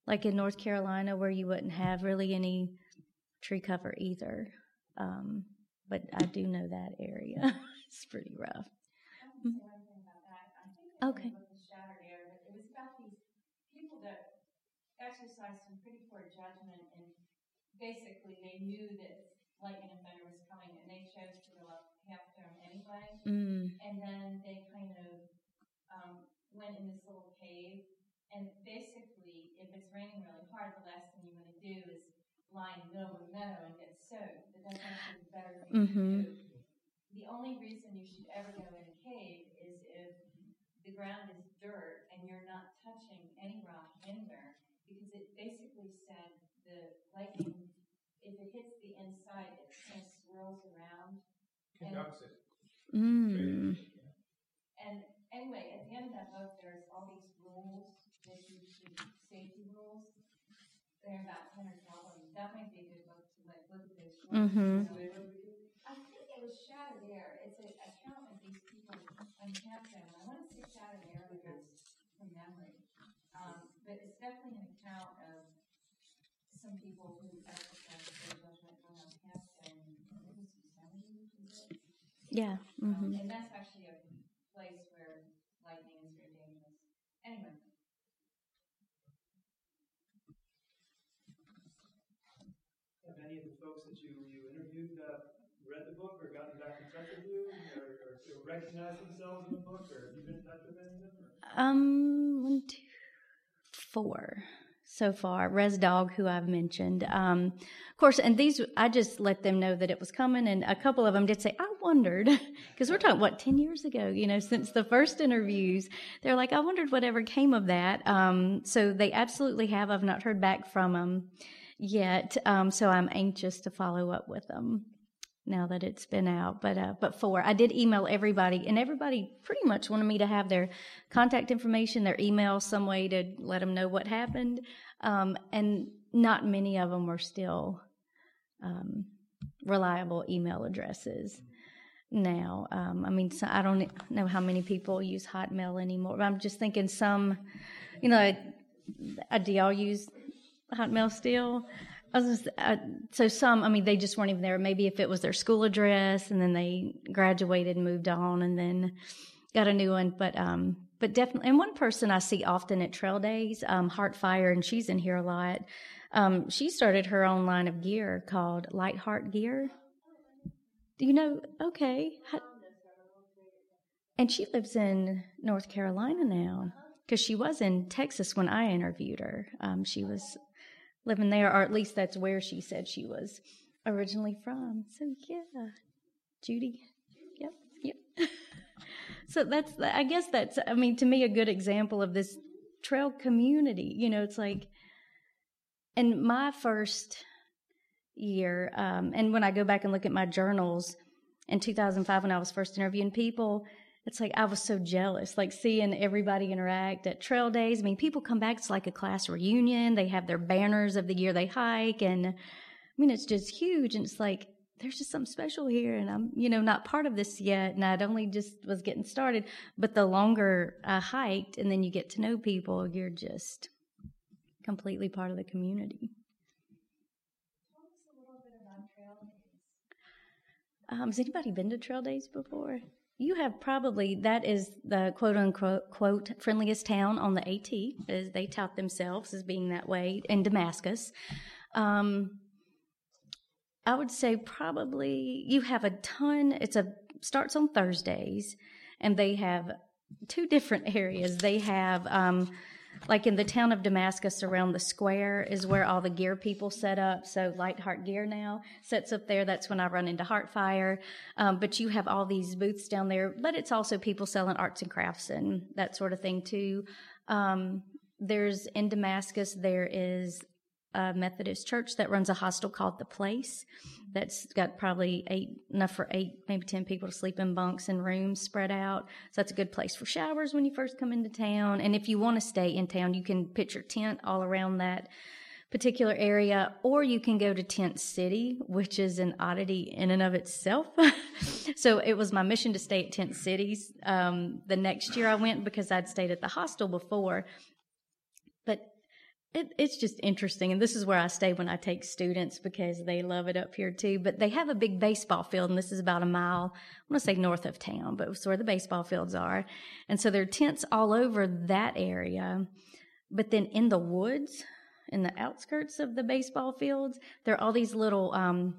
like in North Carolina, where you wouldn't have really any tree cover either. Um, but I do know that area. it's pretty rough. Okay. exercised some pretty poor judgment and basically they knew that lightning and thunder was coming and they chose to go up anyway. Mm. And then they kind of um, went in this little cave. And basically, if it's raining really hard, the last thing you want to do is lie in the middle of a meadow and get soaked. But that's actually the better thing mm-hmm. to do. The only reason you should ever go in a cave is if the ground is dirt and you're not touching any rock in there, because it basically said the lightning, if it hits the inside, it kind of swirls around conducts it. Mm. And anyway, at the end of that book, there's all these rules that you should, safety rules. There are about 10 or 12 of them. That might be a good book to like look at those. Mm-hmm. I think it was Shattered Air. It's an account of these people on Half Dome. I want to say Shattered Air because from memory. Um, but it's definitely an account of some people who yeah. Mm-hmm. Um, and that's actually a place where lightning is very dangerous. Anyway. Have any of the folks that you, you interviewed uh, read the book or gotten back in touch with you or, or, or recognize themselves in the book or have you been in touch with any of them? Or? Um, one, two, four so far. Res Dog, who I've mentioned, um, of course, and these I just let them know that it was coming, and a couple of them did say, "I wondered," because we're talking what ten years ago, you know, since the first interviews. They're like, "I wondered whatever came of that." Um, so they absolutely have. I've not heard back from them yet, um, so I'm anxious to follow up with them now that it's been out. But uh, but four, I did email everybody, and everybody pretty much wanted me to have their contact information, their email, some way to let them know what happened. Um, and not many of them were still um, reliable email addresses now. Um, I mean, so I don't know how many people use Hotmail anymore. I'm just thinking some, you know, do y'all use Hotmail still? Just, uh, so some, I mean, they just weren't even there. Maybe if it was their school address and then they graduated and moved on and then got a new one. But, um, but definitely, and one person I see often at Trail Days, um, Heartfire, and she's in here a lot. Um, she started her own line of gear called Light Heart Gear. Do you know? Okay. And she lives in North Carolina now because she was in Texas when I interviewed her. Um, she was living there, or at least that's where she said she was originally from. So yeah, Judy. Yep, yep. so that's, I guess that's, I mean, to me, a good example of this trail community. You know, it's like, in my first year, um, and when I go back and look at my journals in 2005 when I was first interviewing people, it's like I was so jealous, like seeing everybody interact at trail days. I mean, people come back, it's like a class reunion. They have their banners of the year they hike. And I mean, it's just huge. And it's like, there's just something special here. And I'm, you know, not part of this yet. And I'd only just was getting started. But the longer I hiked and then you get to know people, you're just completely part of the community. Um, has anybody been to trail days before? You have probably that is the quote unquote quote friendliest town on the AT, as they tout themselves as being that way in Damascus. Um, I would say probably you have a ton. It's a starts on Thursdays, and they have two different areas. They have um, like in the town of Damascus around the square is where all the gear people set up. So Light Heart Gear now sets up there. That's when I run into Heartfire. Um, but you have all these booths down there, but it's also people selling arts and crafts and that sort of thing too. Um, there's in Damascus, there is a Methodist church that runs a hostel called The Place that's got probably eight, enough for eight, maybe 10 people to sleep in bunks and rooms spread out. So that's a good place for showers when you first come into town. And if you want to stay in town, you can pitch your tent all around that particular area, or you can go to Tent City, which is an oddity in and of itself. so it was my mission to stay at Tent Cities. Um, the next year I went because I'd stayed at the hostel before. It, it's just interesting. And this is where I stay when I take students because they love it up here too. But they have a big baseball field, and this is about a mile, I want to say north of town, but it's where the baseball fields are. And so there are tents all over that area. But then in the woods, in the outskirts of the baseball fields, there are all these little um,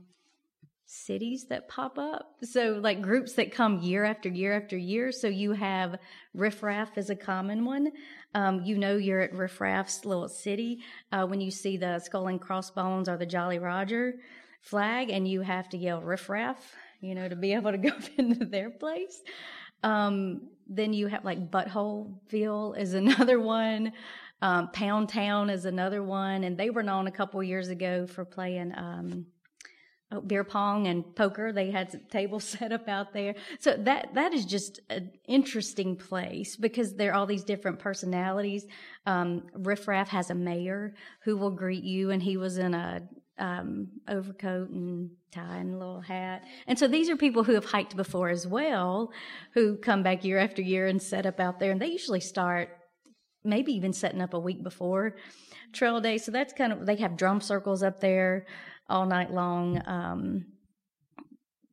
cities that pop up. So, like groups that come year after year after year. So, you have riffraff is a common one. Um, you know, you're at riffraff's little city uh, when you see the skull and crossbones or the Jolly Roger flag, and you have to yell riffraff, you know, to be able to go into their place. Um, then you have like Butthole is another one. Um, Pound Town is another one, and they were known a couple years ago for playing um, beer pong and poker. They had tables set up out there. So that that is just an interesting place because there are all these different personalities. Um, Riff Raff has a mayor who will greet you, and he was in a um, overcoat and tie and little hat. And so these are people who have hiked before as well, who come back year after year and set up out there. And they usually start maybe even setting up a week before trail day. So that's kind of they have drum circles up there all night long. Um,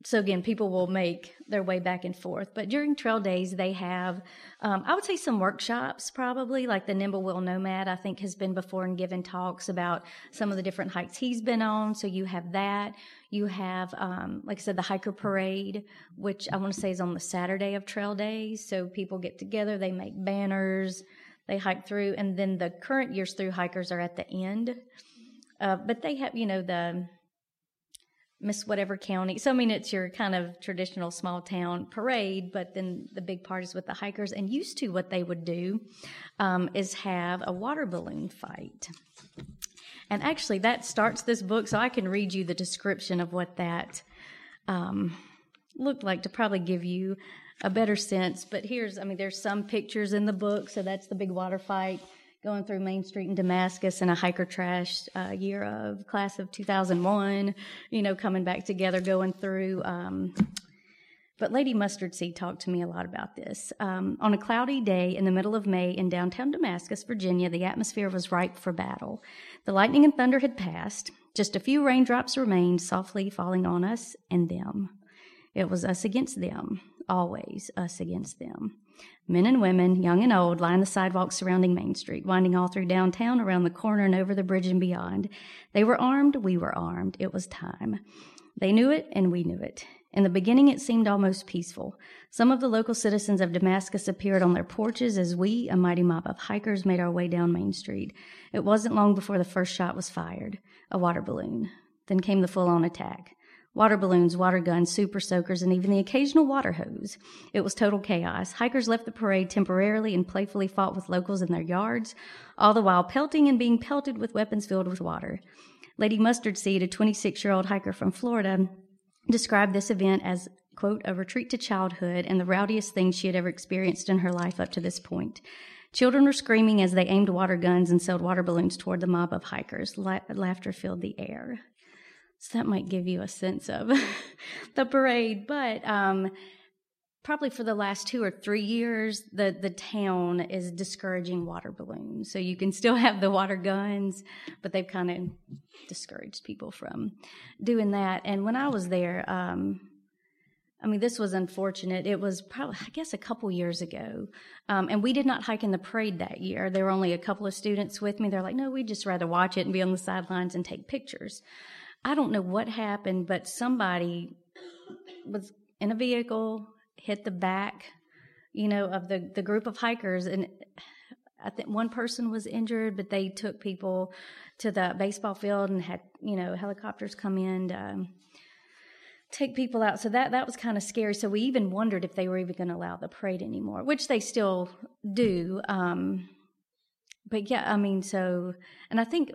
so again, people will make their way back and forth. But during trail days, they have, um, I would say, some workshops probably, like the Nimblewill Nomad. I think has been before and given talks about some of the different hikes he's been on. So you have that. You have, um, like I said, the hiker parade, which I want to say is on the Saturday of trail days. So people get together, they make banners, they hike through, and then the current year's through hikers are at the end. Uh, but they have, you know, the Miss Whatever County. So, I mean, it's your kind of traditional small town parade, but then the big parties with the hikers. And used to, what they would do um, is have a water balloon fight. And actually, that starts this book, so I can read you the description of what that um, looked like to probably give you a better sense. But here's, I mean, there's some pictures in the book, so that's the big water fight going through Main Street in Damascus in a hiker trash uh, year of class of 2001, you know, coming back together, going through. Um, but Lady Mustard Seed talked to me a lot about this. Um, on a cloudy day in the middle of May in downtown Damascus, Virginia, the atmosphere was ripe for battle. The lightning and thunder had passed. Just a few raindrops remained, softly falling on us and them. It was us against them, always us against them. Men and women, young and old, lined the sidewalks surrounding Main Street, winding all through downtown, around the corner, and over the bridge and beyond. They were armed, we were armed. It was time. They knew it, and we knew it. In the beginning, it seemed almost peaceful. Some of the local citizens of Damascus appeared on their porches as we, a mighty mob of hikers, made our way down Main Street. It wasn't long before the first shot was fired a water balloon. Then came the full on attack. Water balloons, water guns, super soakers, and even the occasional water hose. It was total chaos. Hikers left the parade temporarily and playfully fought with locals in their yards, all the while pelting and being pelted with weapons filled with water. Lady Mustard Seed, a 26 year old hiker from Florida, described this event as, quote, a retreat to childhood and the rowdiest thing she had ever experienced in her life up to this point. Children were screaming as they aimed water guns and sailed water balloons toward the mob of hikers. La- laughter filled the air. So that might give you a sense of the parade. But um, probably for the last two or three years, the, the town is discouraging water balloons. So you can still have the water guns, but they've kind of discouraged people from doing that. And when I was there, um, I mean, this was unfortunate. It was probably, I guess, a couple years ago. Um, and we did not hike in the parade that year. There were only a couple of students with me. They're like, no, we'd just rather watch it and be on the sidelines and take pictures. I don't know what happened, but somebody was in a vehicle, hit the back, you know, of the, the group of hikers. And I think one person was injured, but they took people to the baseball field and had, you know, helicopters come in. To, um, take people out. So that that was kind of scary. So we even wondered if they were even going to allow the parade anymore, which they still do. Um, but yeah, I mean, so and I think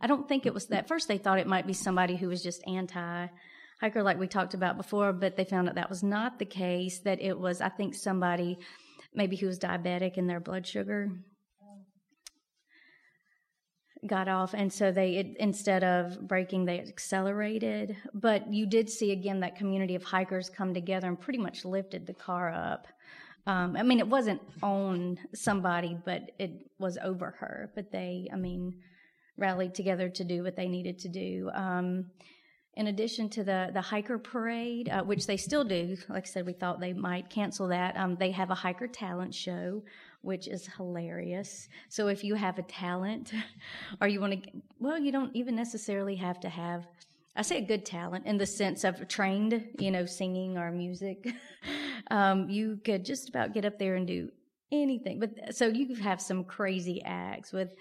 I don't think it was that first they thought it might be somebody who was just anti hiker, like we talked about before, but they found out that was not the case. That it was, I think, somebody maybe who was diabetic and their blood sugar got off and so they it, instead of braking they accelerated but you did see again that community of hikers come together and pretty much lifted the car up um, i mean it wasn't on somebody but it was over her but they i mean rallied together to do what they needed to do um, in addition to the, the hiker parade, uh, which they still do, like I said, we thought they might cancel that. Um, they have a hiker talent show which is hilarious. So if you have a talent or you want to, well, you don't even necessarily have to have, I say good talent in the sense of trained, you know, singing or music. um, you could just about get up there and do anything. But so you have some crazy acts with,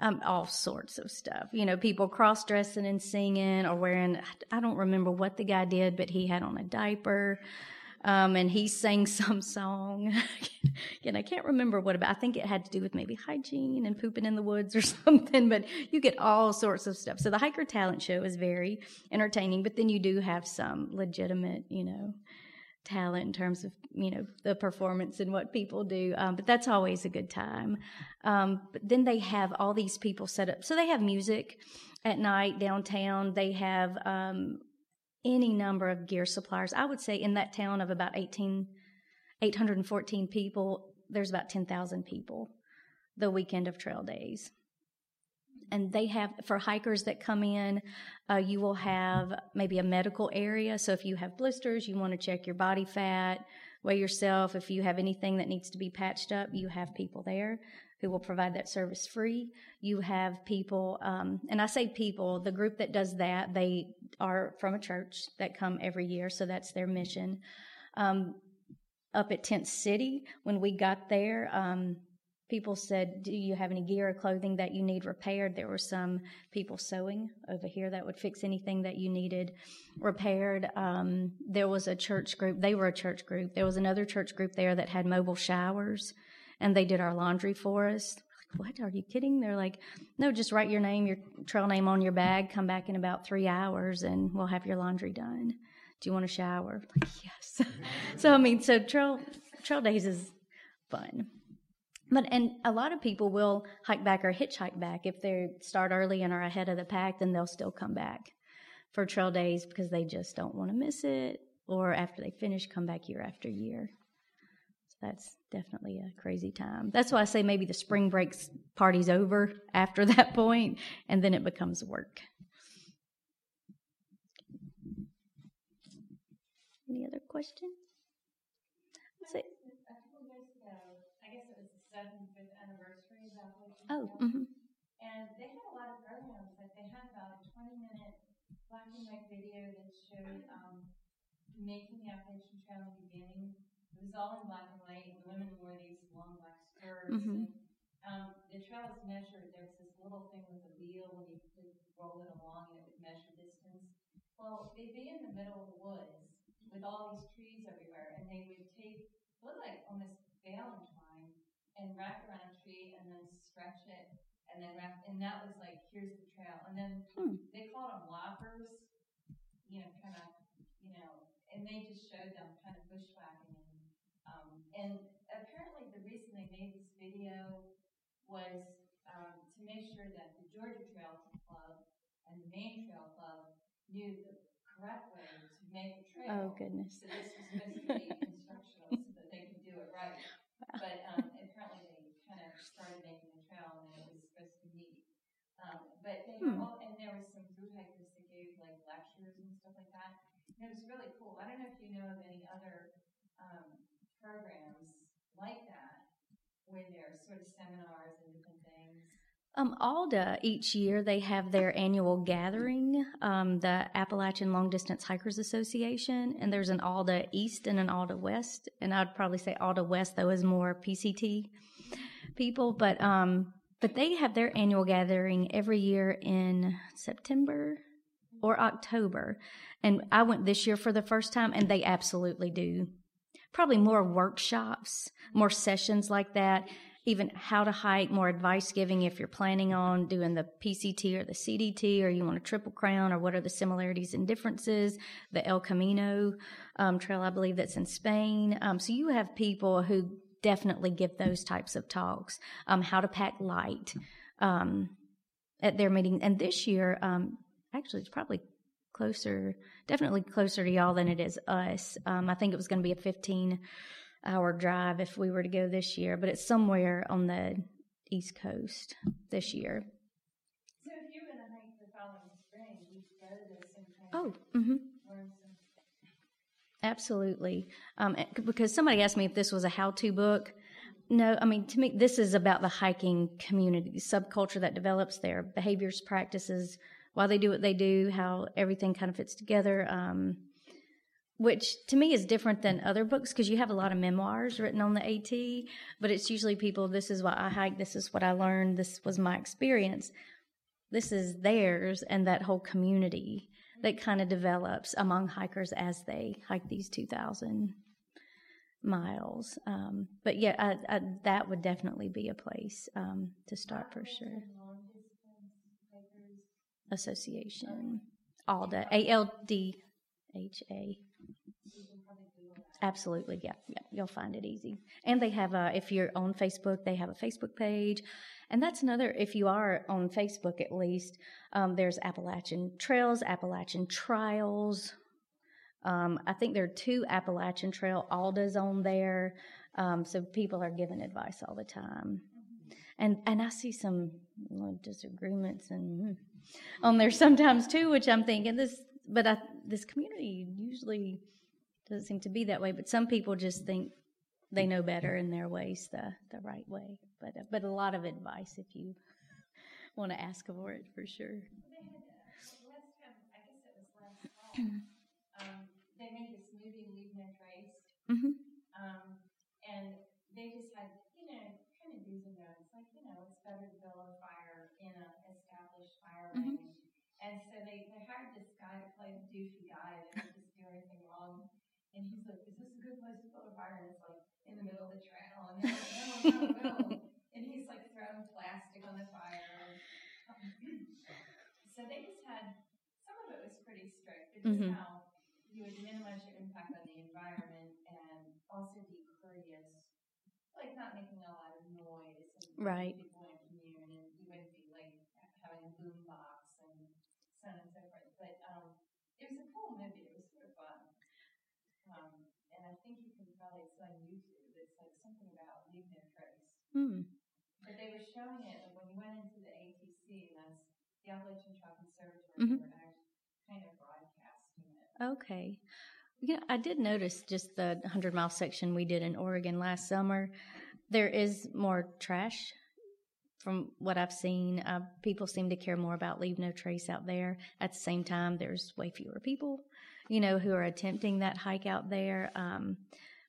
um, all sorts of stuff. You know, people cross dressing and singing or wearing, I don't remember what the guy did, but he had on a diaper. Um, and he sang some song. Again, I can't remember what about. I think it had to do with maybe hygiene and pooping in the woods or something. But you get all sorts of stuff. So the hiker talent show is very entertaining. But then you do have some legitimate, you know, talent in terms of you know the performance and what people do. Um, but that's always a good time. Um, but then they have all these people set up. So they have music at night downtown. They have um, any number of gear suppliers. I would say in that town of about 18, 814 people, there's about 10,000 people the weekend of trail days. And they have, for hikers that come in, uh, you will have maybe a medical area. So if you have blisters, you want to check your body fat, weigh yourself. If you have anything that needs to be patched up, you have people there who will provide that service free. You have people, um, and I say people, the group that does that, they are from a church that come every year, so that's their mission. Um, up at Tent City, when we got there, um, people said, Do you have any gear or clothing that you need repaired? There were some people sewing over here that would fix anything that you needed repaired. Um, there was a church group, they were a church group. There was another church group there that had mobile showers and they did our laundry for us. What? Are you kidding? They're like, no, just write your name, your trail name on your bag, come back in about three hours, and we'll have your laundry done. Do you want a shower? Like, yes. so, I mean, so trail, trail days is fun. But and a lot of people will hike back or hitchhike back if they start early and are ahead of the pack, then they'll still come back for trail days because they just don't want to miss it. Or after they finish, come back year after year that's definitely a crazy time. That's why I say maybe the spring break party's over after that point, and then it becomes work. Any other questions? It. Oh. Mm-hmm. And they had a lot of programs. Like they had about a 20-minute black and white video that showed um, making the Appalachian Trail in the beginning it was all in black and white. The women wore these long black skirts. Mm-hmm. And, um, the trail is measured. There was this little thing with a wheel when you could roll it along and it would measure distance. Well, they'd be in the middle of the woods with all these trees everywhere, and they would take what like almost baling twine and wrap around a tree and then stretch it and then wrap, and that was like here's the trail, and then hmm. they called them loppers, you know, kind of, you know, and they just showed them kind of bushwhacking and apparently the reason they made this video was um, to make sure that the Georgia Trail Club and the Maine Trail Club knew the correct way to make a trail. Oh goodness. So this was supposed to be instructional so that they could do it right. Wow. But um, apparently they kind of started making the trail and it was supposed to meet. Um, but they hmm. all, and there was some through hikers that gave like lectures and stuff like that. And it was really cool. I don't know if you know of any other programs like that where there are sort of seminars and different things. Um, ALDHA each year they have their annual gathering, um, the Appalachian Long Distance Hikers Association, and there's an ALDHA East and an ALDHA West, and I'd probably say ALDHA West though is more PCT people, but um, but they have their annual gathering every year in September or October, and I went this year for the first time, and they absolutely do probably more workshops, more sessions like that even how to hike, more advice giving if you're planning on doing the PCT or the CDT or you want a triple crown or what are the similarities and differences. The El Camino um, trail, I believe that's in Spain. Um, so you have people who definitely give those types of talks. Um, how to pack light um, at their meeting. And this year, um, actually, it's probably closer, definitely closer to y'all than it is us. Um, I think it was going to be a 15 hour drive if we were to go this year, but it's somewhere on the East Coast this year. So if you were going to hike the following spring, you go to this and kind Oh, mm-hmm. Absolutely. Um, eh, because somebody asked me if this was a how to book. No, I mean, to me, this is about the hiking community, subculture that develops their behaviors, practices, why they do what they do, how everything kind of fits together. Um, which to me is different than other books because you have a lot of memoirs written on the AT, but it's usually people, this is what I hiked, this is what I learned, this was my experience. This is theirs and that whole community that kind of develops among hikers as they hike these 2,000 miles. Um, but yeah, I, I, that would definitely be a place um, to start for sure. Association, ALDHA, A L D H A. Absolutely, yeah, yeah, you'll find it easy. And they have a, if you're on Facebook, they have a Facebook page. And that's another, if you are on Facebook at least, um, there's Appalachian Trails, Appalachian Trials. Um, I think there are two Appalachian Trail ALDAs on there. Um, so people are giving advice all the time. And, and I see some disagreements and hmm, on there sometimes too, which I'm thinking this, but I, this community usually doesn't seem to be that way. But some people just think they know better in their ways the the right way. But uh, but a lot of advice if you want to ask for it for sure. um, they made this movie Leave No Trace, mm-hmm. um, and they just had you know kind of do's and don'ts. Like you know, it's better Mm-hmm. And so they, they hired this guy to play the doofy guy that just do anything wrong. And he's like, "Is this a good place to build a fire?" And it's like in the middle of the trail, and like, "No, no, no!" And he's like throwing plastic on the fire. so they just had some of it was pretty strict, but just mm-hmm. how you would minimize your impact on the environment and also be courteous, like not making a lot of noise and right. people wouldn't commune, and you wouldn't be like having a boom box and so on and so forth. But um, it was a cool movie. It was sort of fun. Um, and I think you can probably, it's on YouTube. It's like something about Leave No Trace. Hmm. But they were showing it like, when you went into the ATC, and that's the Appalachian Trail Conservancy, mm-hmm. they were kind of broadcasting it. Okay. You know, I did notice just the 100 mile section we did in Oregon last summer. There is more trash from what I've seen. Uh, people seem to care more about leave no trace out there. At the same time, there's way fewer people, you know, who are attempting that hike out there. Um,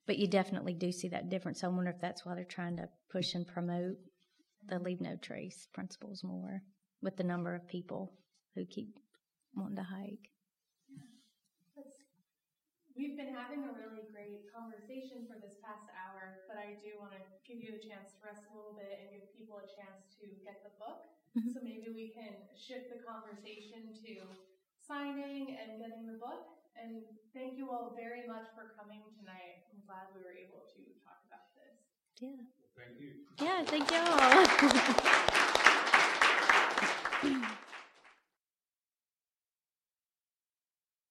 but you definitely do see that difference. I wonder if that's why they're trying to push and promote the leave no trace principles more with the number of people who keep wanting to hike. We've been having a really great conversation for this past hour, but I do want to give you a chance to rest a little bit and give people a chance to get the book. Mm-hmm. So maybe we can shift the conversation to signing and getting the book. And thank you all very much for coming tonight. I'm glad we were able to talk about this. Yeah. Well, thank you. Yeah, thank you all.